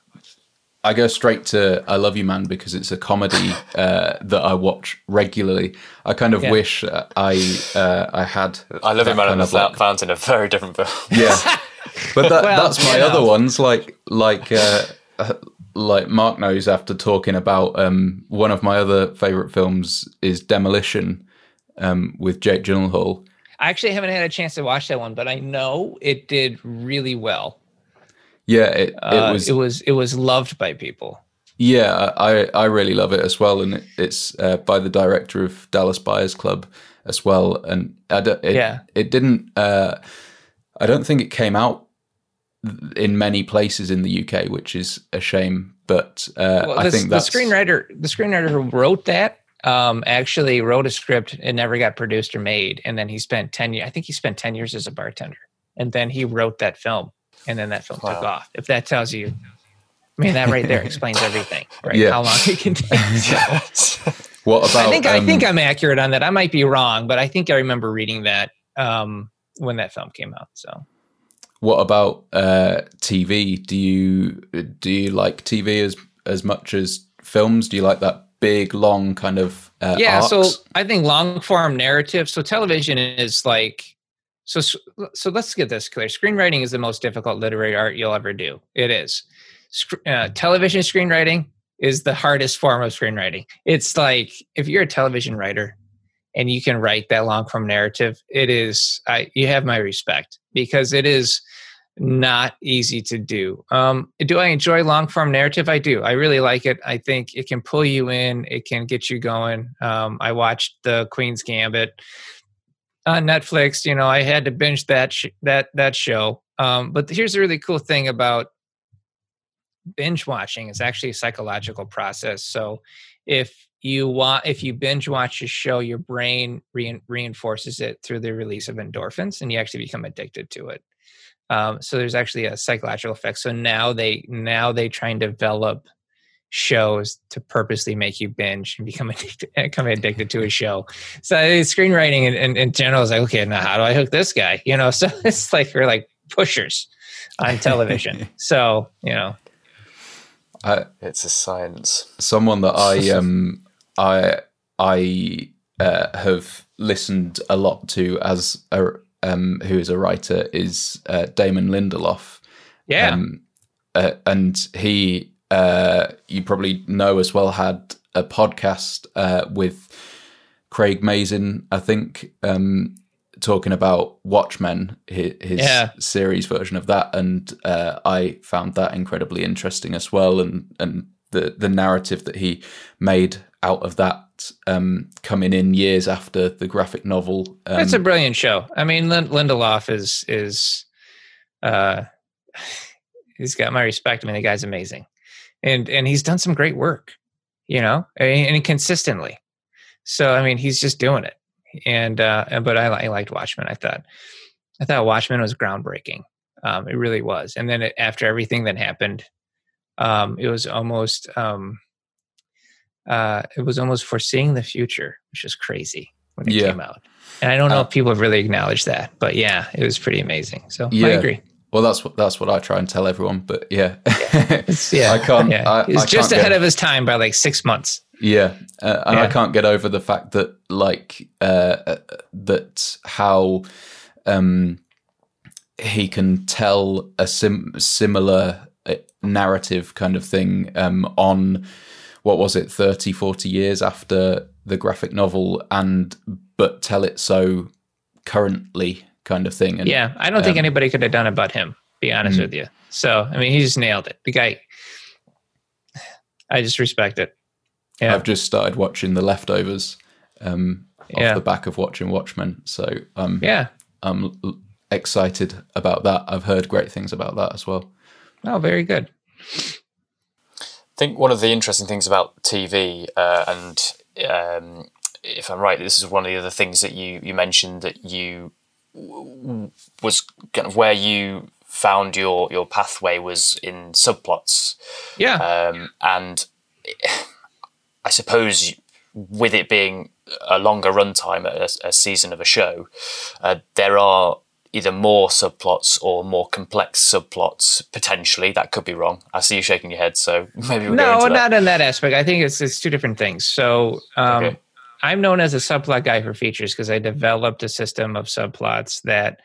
I go straight to "I Love You, Man" because it's a comedy uh, that I watch regularly. I kind of yeah. wish I uh, I had. "I Love You, Man" and the like, Fountain, a very different film. Yeah, <laughs> but that, well, that's my other ones. Like like uh, uh, like Mark knows after talking about um, one of my other favorite films is Demolition um, with Jake Gyllenhaal. I actually haven't had a chance to watch that one, but I know it did really well. Yeah, it, it uh, was. It was it was loved by people. Yeah, I I really love it as well, and it, it's uh, by the director of Dallas Buyers Club as well, and I it, yeah, it didn't. Uh, I don't think it came out in many places in the UK, which is a shame. But uh, well, I think the screenwriter, the screenwriter who wrote that, um, actually wrote a script and never got produced or made, and then he spent ten years. I think he spent ten years as a bartender, and then he wrote that film, and then that film wow. took off. If that tells you, I mean, that right there explains everything, <laughs> right? Yeah. How long it can take. <laughs> what about? I think um, I think I'm accurate on that. I might be wrong, but I think I remember reading that um, when that film came out. So what about uh, TV? Do you do you like TV as as much as films? Do you like that big, long kind of uh, yeah? arcs? So I think long form narrative. So television is like so. So let's get this clear. Screenwriting is the most difficult literary art you'll ever do. It is. Uh, television screenwriting is the hardest form of screenwriting. It's like if you're a television writer and you can write that long form narrative, it is I, you have my respect because it is not easy to do. Um, do I enjoy long form narrative? I do. I really like it. I think it can pull you in. It can get you going. Um, I watched the Queen's Gambit on Netflix. You know, I had to binge that sh- that that show. Um, but here's the really cool thing about binge watching it's actually a psychological process. So if you want if you binge watch a show your brain re- reinforces it through the release of endorphins and you actually become addicted to it. Um, so there's actually a psychological effect. So now they now they try and develop shows to purposely make you binge and become <laughs> addicted, become addicted to a show. So screenwriting in, in, in general is like okay now how do i hook this guy? You know <laughs> so it's like we're like pushers on television. <laughs> So you know. I, it's a science. Someone that I um I I uh, have listened a lot to as a um who is a writer is uh, Damon Lindelof. Yeah. Um, uh, and he uh you probably know as well had a podcast uh with Craig Mazin, I think, um, talking about Watchmen, his, his yeah. series version of that, and uh, I found that incredibly interesting as well, and and the the narrative that he made out of that um, coming in years after the graphic novel. Um, it's a brilliant show. I mean, Lind- Lindelof is is uh, <sighs> he's got my respect. I mean, the guy's amazing, and and he's done some great work, you know, and, and consistently. So I mean, he's just doing it and uh, but I, I liked Watchmen. I thought I thought Watchmen was groundbreaking. Um, it really was. And then it, after everything that happened, um, it was almost um, uh, it was almost foreseeing the future, which is crazy when it yeah. came out. And I don't know uh, if people have really acknowledged that, but yeah, it was pretty amazing. So yeah. I agree. Well, that's what that's what I try and tell everyone. But yeah, yeah, <laughs> yeah. I can't. Yeah. I, He's I just ahead get, of his time by like six months. Yeah, uh, and yeah. I can't get over the fact that like uh, uh, that how um, he can tell a sim- similar uh, narrative kind of thing um, on what was it 30 40 years after the graphic novel and but tell it so currently kind of thing and, yeah i don't um, think anybody could have done it but him be honest mm. with you so i mean he just nailed it the guy i just respect it yeah. I've just started watching The Leftovers um, off yeah. the back of watching Watchmen. So um, yeah, I'm excited about that. I've heard great things about that as well. Oh, very good. I think one of the interesting things about TV, uh, and um, if I'm right, this is one of the other things that you you mentioned that you was kind of where you found your your pathway was in subplots. Yeah, um, and. I suppose with it being a longer runtime, a, a season of a show, uh, there are either more subplots or more complex subplots potentially. That could be wrong. I see you shaking your head, so <laughs> maybe we'll no, not in that aspect. I think it's it's two different things. So. Um, okay. I'm known as a subplot guy for features because I developed a system of subplots that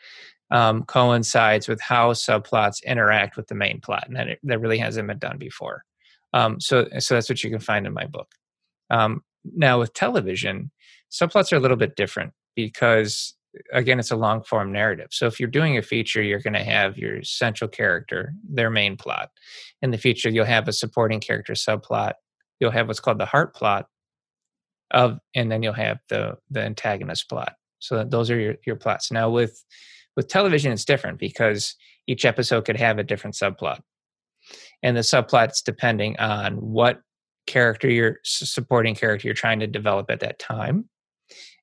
um, coincides with how subplots interact with the main plot, and that it, that really hasn't been done before. Um, so, so that's what you can find in my book. Um, now with television, subplots are a little bit different because again it's a long form narrative. So if you're doing a feature you're going to have your central character their main plot. In the feature you'll have a supporting character subplot. You'll have what's called the heart plot of and then you'll have the the antagonist plot. So those are your, your plots. Now with with television it's different because each episode could have a different subplot. And the subplots depending on what character you're supporting character you're trying to develop at that time.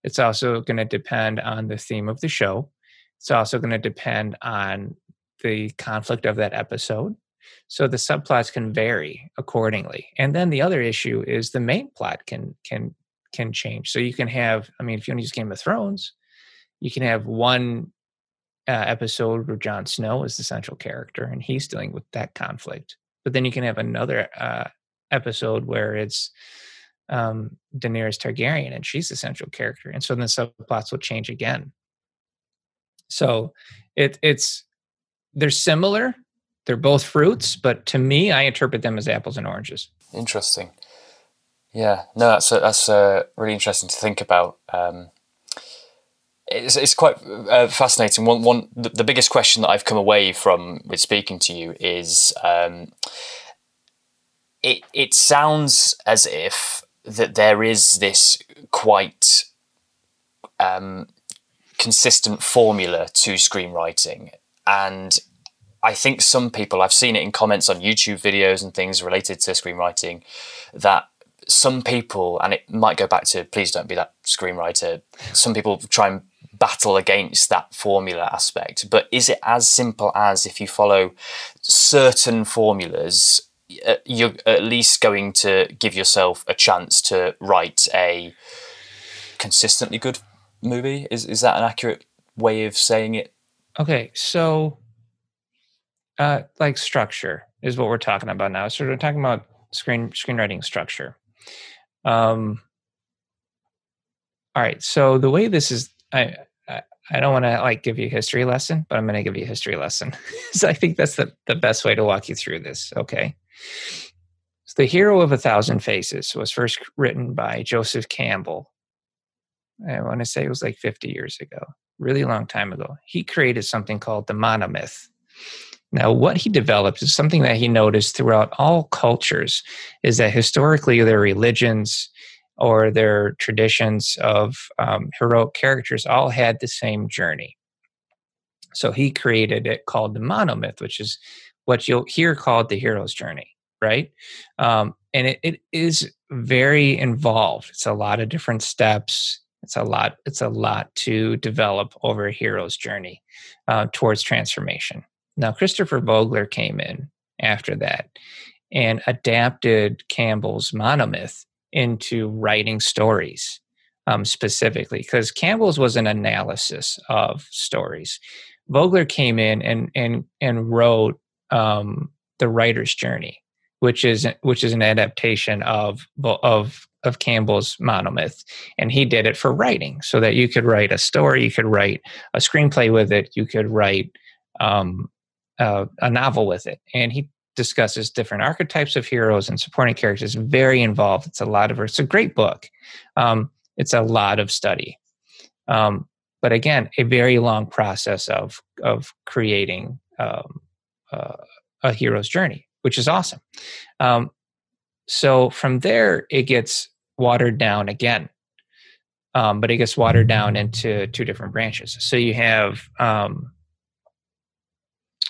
It's also going to depend on the theme of the show. It's also going to depend on the conflict of that episode. So the subplots can vary accordingly. And then the other issue is the main plot can can can change. So you can have, I mean, if you want to use Game of Thrones, you can have one uh, episode where Jon Snow is the central character and he's dealing with that conflict. But then you can have another uh, episode where it's um, Daenerys Targaryen and she's the central character, and so then subplots will change again. So it, it's they're similar. They're both fruits, but to me, I interpret them as apples and oranges. Interesting. Yeah, no, that's a, that's a really interesting to think about. Um, it's, it's quite uh, fascinating. One, one, the, the, biggest question that I've come away from with speaking to you is, um, it it sounds as if that there is this quite um, consistent formula to screenwriting, and I think some people I've seen it in comments on YouTube videos and things related to screenwriting that some people, and it might go back to please don't be that screenwriter. Some people try and battle against that formula aspect, but is it as simple as if you follow certain formulas, you're at least going to give yourself a chance to write a consistently good movie? Is is that an accurate way of saying it? Okay, so uh, like structure is what we're talking about now. So we're talking about screen screenwriting structure. Um, all right. So the way this is, I I, I don't want to like give you a history lesson, but I'm going to give you a history lesson. <laughs> so I think that's the the best way to walk you through this. Okay. So the Hero of a Thousand Faces was first written by Joseph Campbell. I want to say it was like 50 years ago, really long time ago. He created something called the monomyth. Now, what he developed is something that he noticed throughout all cultures is that historically their religions or their traditions of um, heroic characters all had the same journey. So he created it called the monomyth, which is what you'll hear called the hero's journey, right? Um, and it, it is very involved. It's a lot of different steps. It's a lot. It's a lot to develop over a hero's journey uh, towards transformation. Now, Christopher Vogler came in after that and adapted Campbell's monomyth into writing stories um, specifically, because Campbell's was an analysis of stories. Vogler came in and and and wrote um, the writer's journey, which is which is an adaptation of of of Campbell's monomyth, and he did it for writing, so that you could write a story, you could write a screenplay with it, you could write um, uh, a novel with it, and he discusses different archetypes of heroes and supporting characters. Very involved. It's a lot of. It's a great book. Um, it's a lot of study, um, but again, a very long process of of creating um, uh, a hero's journey, which is awesome. Um, so from there, it gets watered down again. Um, but it gets watered down into two different branches. So you have um,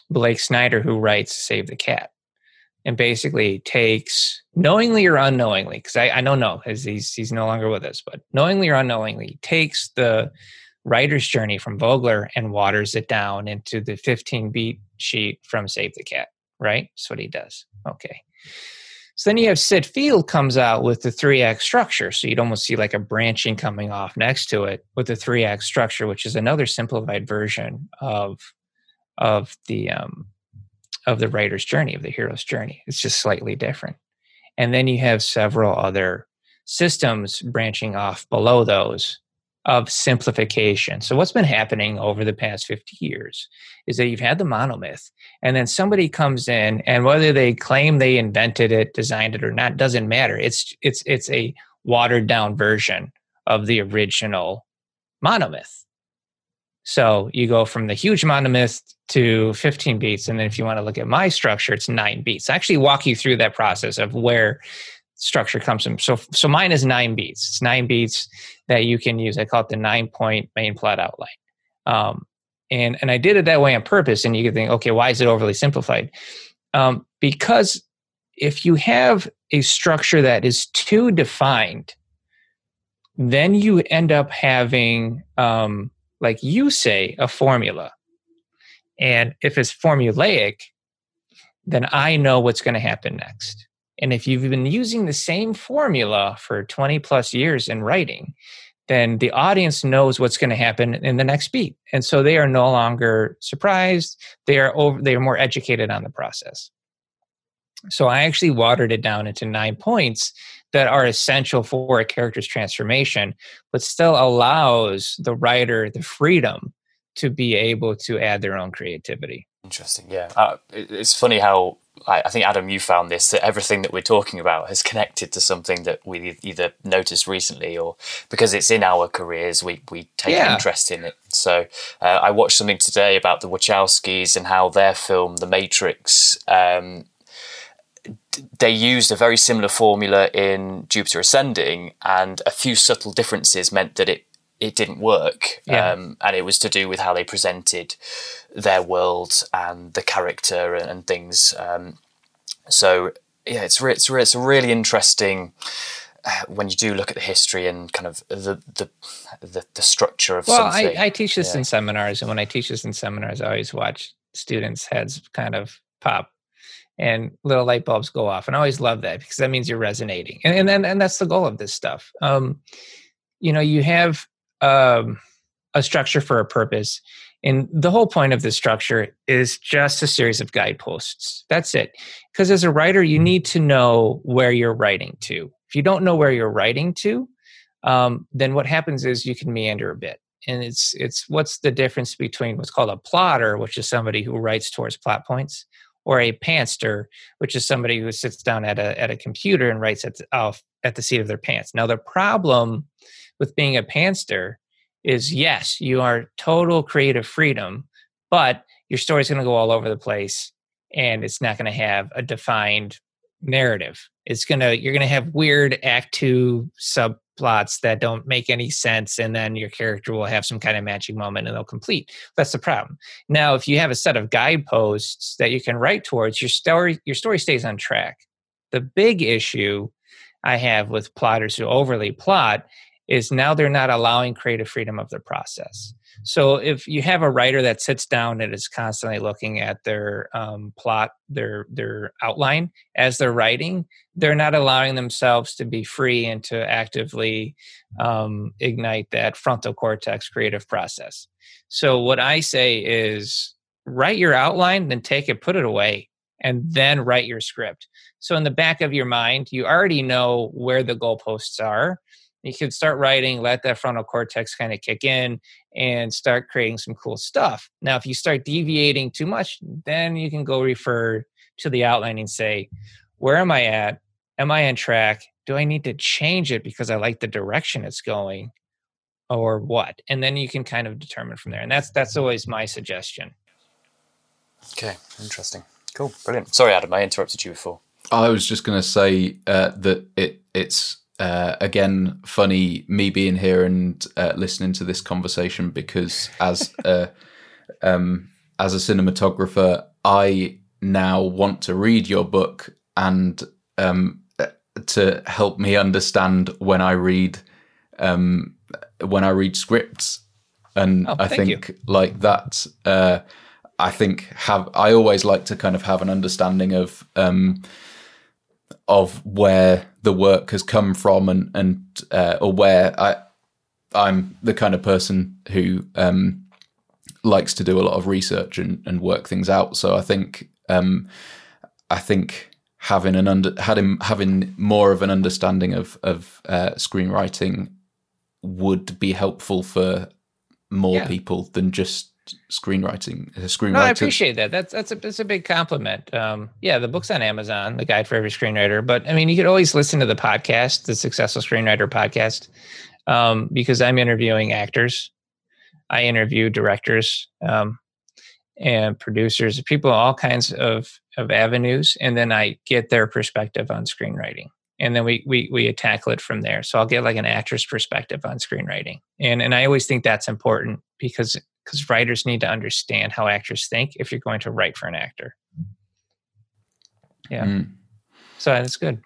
Blake Snyder, who writes Save the Cat, and basically takes knowingly or unknowingly, because I, I don't know, because he's he's no longer with us, but knowingly or unknowingly takes the writer's journey from Vogler and waters it down into the 15 beat sheet from Save the Cat. Right? That's what he does. Okay. So then you have Sid Field comes out with the three act structure. So you'd almost see like a branching coming off next to it with the three act structure, which is another simplified version of of the um, of the writer's journey of the hero's journey. It's just slightly different. And then you have several other systems branching off below those of simplification. So what's been happening over the past 50 years is that you've had the monomyth and then somebody comes in and whether they claim they invented it, designed it or not doesn't matter. It's it's it's a watered down version of the original monomyth. So you go from the huge monomyth to 15 beats. And then if you want to look at my structure, it's nine beats. I actually walk you through that process of where structure comes from. So, so mine is nine beats. It's nine beats that you can use. I call it the nine point main plot outline. Um, and, and I did it that way on purpose. And you could think, okay, why is it overly simplified? Um, because if you have a structure that is too defined, then you end up having um, like you say, a formula. And if it's formulaic, then I know what's going to happen next. And if you've been using the same formula for 20 plus years in writing, then the audience knows what's going to happen in the next beat. And so they are no longer surprised. They are over they are more educated on the process. So i actually watered it down into nine points that are essential for a character's transformation but still allows the writer the freedom to be able to add their own creativity. Interesting yeah. Uh, it's funny how I, I think Adam, you found this that everything that we're talking about has connected to something that we either noticed recently or because it's in our careers, we we take yeah. interest in it. So uh, I watched something today about the Wachowskis and how their film, The Matrix. Um, they used a very similar formula in Jupiter Ascending, and a few subtle differences meant that it it didn't work. Yeah. Um, and it was to do with how they presented their world and the character and, and things. Um, so yeah, it's re- it's re- it's really interesting. Uh, when you do look at the history and kind of the the the, the structure of well, something. I, I teach this yeah. in seminars, and when I teach this in seminars, I always watch students' heads kind of pop and little light bulbs go off, and I always love that because that means you're resonating, and and and, and that's the goal of this stuff. Um, you know, you have um, a structure for a purpose. And the whole point of this structure is just a series of guideposts. That's it. Because as a writer, you need to know where you're writing to. If you don't know where you're writing to, um, then what happens is you can meander a bit. And it's it's what's the difference between what's called a plotter, which is somebody who writes towards plot points, or a pantser, which is somebody who sits down at a at a computer and writes at the, off at the seat of their pants. Now the problem with being a pantser is yes, you are total creative freedom, but your story's going to go all over the place and it's not going to have a defined narrative. It's going to you're going to have weird act 2 subplots that don't make any sense and then your character will have some kind of magic moment and they'll complete. That's the problem. Now, if you have a set of guideposts that you can write towards, your story your story stays on track. The big issue I have with plotters who overly plot is now they're not allowing creative freedom of the process. So if you have a writer that sits down and is constantly looking at their um, plot, their their outline as they're writing, they're not allowing themselves to be free and to actively um, ignite that frontal cortex creative process. So what I say is write your outline, then take it, put it away, and then write your script. So in the back of your mind, you already know where the goalposts are you can start writing, let that frontal cortex kind of kick in and start creating some cool stuff. Now, if you start deviating too much, then you can go refer to the outline and say, where am I at? Am I on track? Do I need to change it because I like the direction it's going? Or what? And then you can kind of determine from there. And that's that's always my suggestion. Okay, interesting. Cool, brilliant. Sorry, Adam, I interrupted you before. I was just going to say uh, that it it's uh, again, funny me being here and uh, listening to this conversation because <laughs> as a, um, as a cinematographer, I now want to read your book and um, to help me understand when I read um, when I read scripts, and oh, I think you. like that. Uh, I think have I always like to kind of have an understanding of um, of where the work has come from and and uh, or where I I'm the kind of person who um, likes to do a lot of research and, and work things out. So I think um, I think having an under having having more of an understanding of of uh, screenwriting would be helpful for more yeah. people than just screenwriting uh, screenwriting. No, I appreciate that. That's that's a that's a big compliment. Um, yeah, the book's on Amazon, the Guide for Every Screenwriter. But I mean, you could always listen to the podcast, the Successful Screenwriter podcast, um, because I'm interviewing actors. I interview directors um, and producers, people, all kinds of of avenues, and then I get their perspective on screenwriting and then we we we tackle it from there. So I'll get like an actor's perspective on screenwriting, and and I always think that's important because because writers need to understand how actors think if you're going to write for an actor. Yeah. Mm. So that's good.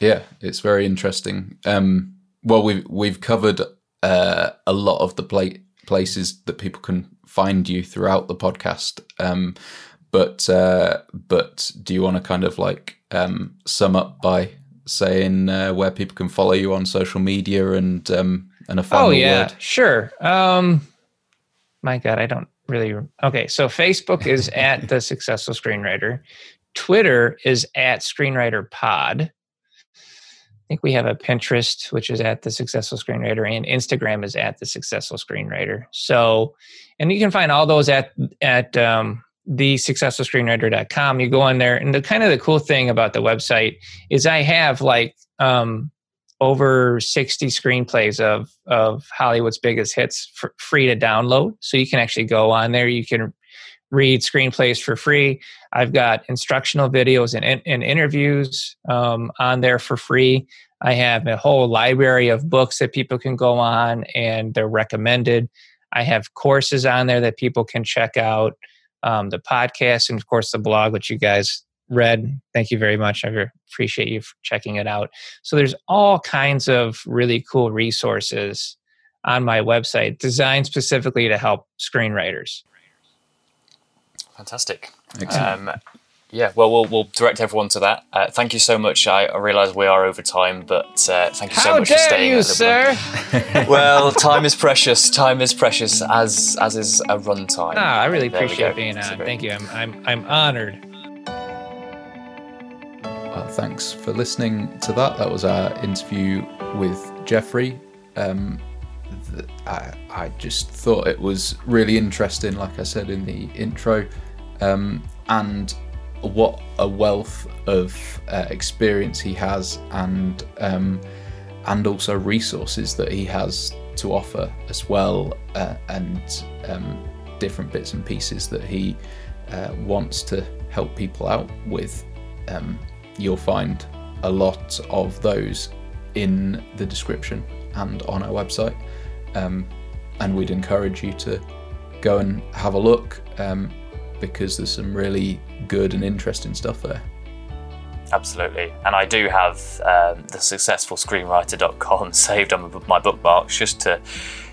Yeah, it's very interesting. Um, well, we've we've covered uh, a lot of the pla- places that people can find you throughout the podcast. Um, but uh, but do you want to kind of like um, sum up by saying uh, where people can follow you on social media and um, And a final oh yeah, word. sure. Um, my God, I don't really. Okay, so Facebook is at the Successful Screenwriter. Twitter is at Screenwriter Pod. I think we have a Pinterest, which is at the Successful Screenwriter, and Instagram is at the Successful Screenwriter. So, and you can find all those at at um, the successfulscreenwriter.com. You go on there, and the kind of the cool thing about the website is I have like um, over 60 screenplays of of Hollywood's biggest hits for free to download. So you can actually go on there. You can read screenplays for free. I've got instructional videos and, and interviews um, on there for free. I have a whole library of books that people can go on and they're recommended. I have courses on there that people can check out, um, the podcast, and of course the blog, which you guys read. Thank you very much. I appreciate you checking it out. So there's all kinds of really cool resources on my website designed specifically to help screenwriters. Fantastic. Um, yeah, well, well, we'll direct everyone to that. Uh, thank you so much. I, I realise we are over time, but uh, thank you so How much for staying. you, at the- sir? <laughs> well, time is precious. Time is precious, as as is a runtime. Ah, I really There appreciate being So on. Thank you. I'm I'm I'm honored. Thanks for listening to that. That was our interview with Geoffrey. Um, th- I, I just thought it was really interesting, like I said in the intro, um, and what a wealth of uh, experience he has, and um, and also resources that he has to offer as well, uh, and um, different bits and pieces that he uh, wants to help people out with. Um, you'll find a lot of those in the description and on our website. Um, and we'd encourage you to go and have a look um, because there's some really good and interesting stuff there. Absolutely. And I do have um, the successfulscreenwriter.com <laughs> saved on my bookmarks just to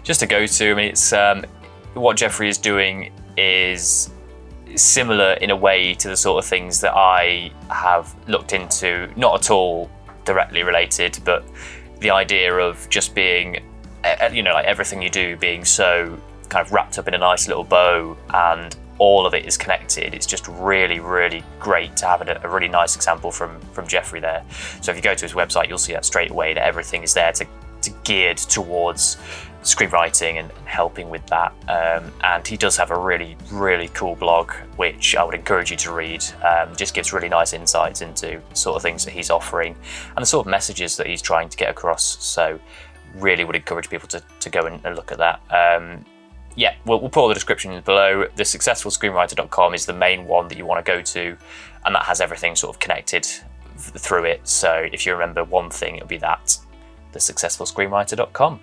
just to go to. I mean, it's um, what Geoffrey is doing is similar in a way to the sort of things that I have looked into, not at all directly related, but the idea of just being, you know, like everything you do being so kind of wrapped up in a nice little bow and all of it is connected. It's just really, really great to have a, a really nice example from from Geoffrey there. So if you go to his website, you'll see that straight away that everything is there to, to geared towards screenwriting and, helping with that. Um, and he does have a really, really cool blog, which I would encourage you to read. Um, just gives really nice insights into sort of things that he's offering and the sort of messages that he's trying to get across. So really would encourage people to, to go and, look at that. Um, yeah, we'll, we'll put all the descriptions below. The successful successfulscreenwriter.com is the main one that you want to go to, and that has everything sort of connected through it. So if you remember one thing, it'll be that the successful successfulscreenwriter.com.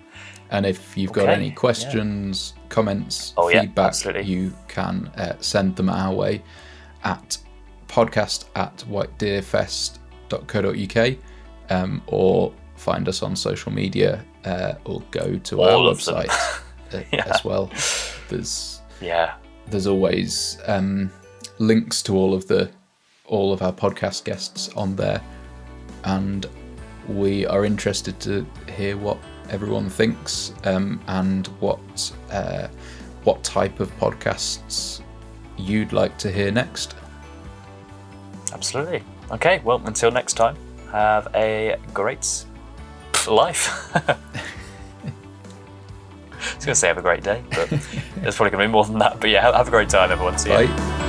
And if you've got any questions, comments, Oh, feedback, absolutely. you can uh, send them our way at podcast at whitedeerfest.co.uk um, or find us on social media uh, or go to All our website <laughs> uh, Yeah. as well. There's Yeah, there's always um, links to all of the all of our podcast guests on there, and we are interested to hear what everyone thinks um, and what uh, what type of podcasts you'd like to hear next. absolutely. Okay, well, until next time, have a great life. <laughs> I was going to say have a great day, but <laughs> it's probably going to be more than that. But yeah, have- have a great time, everyone. See you. Bye.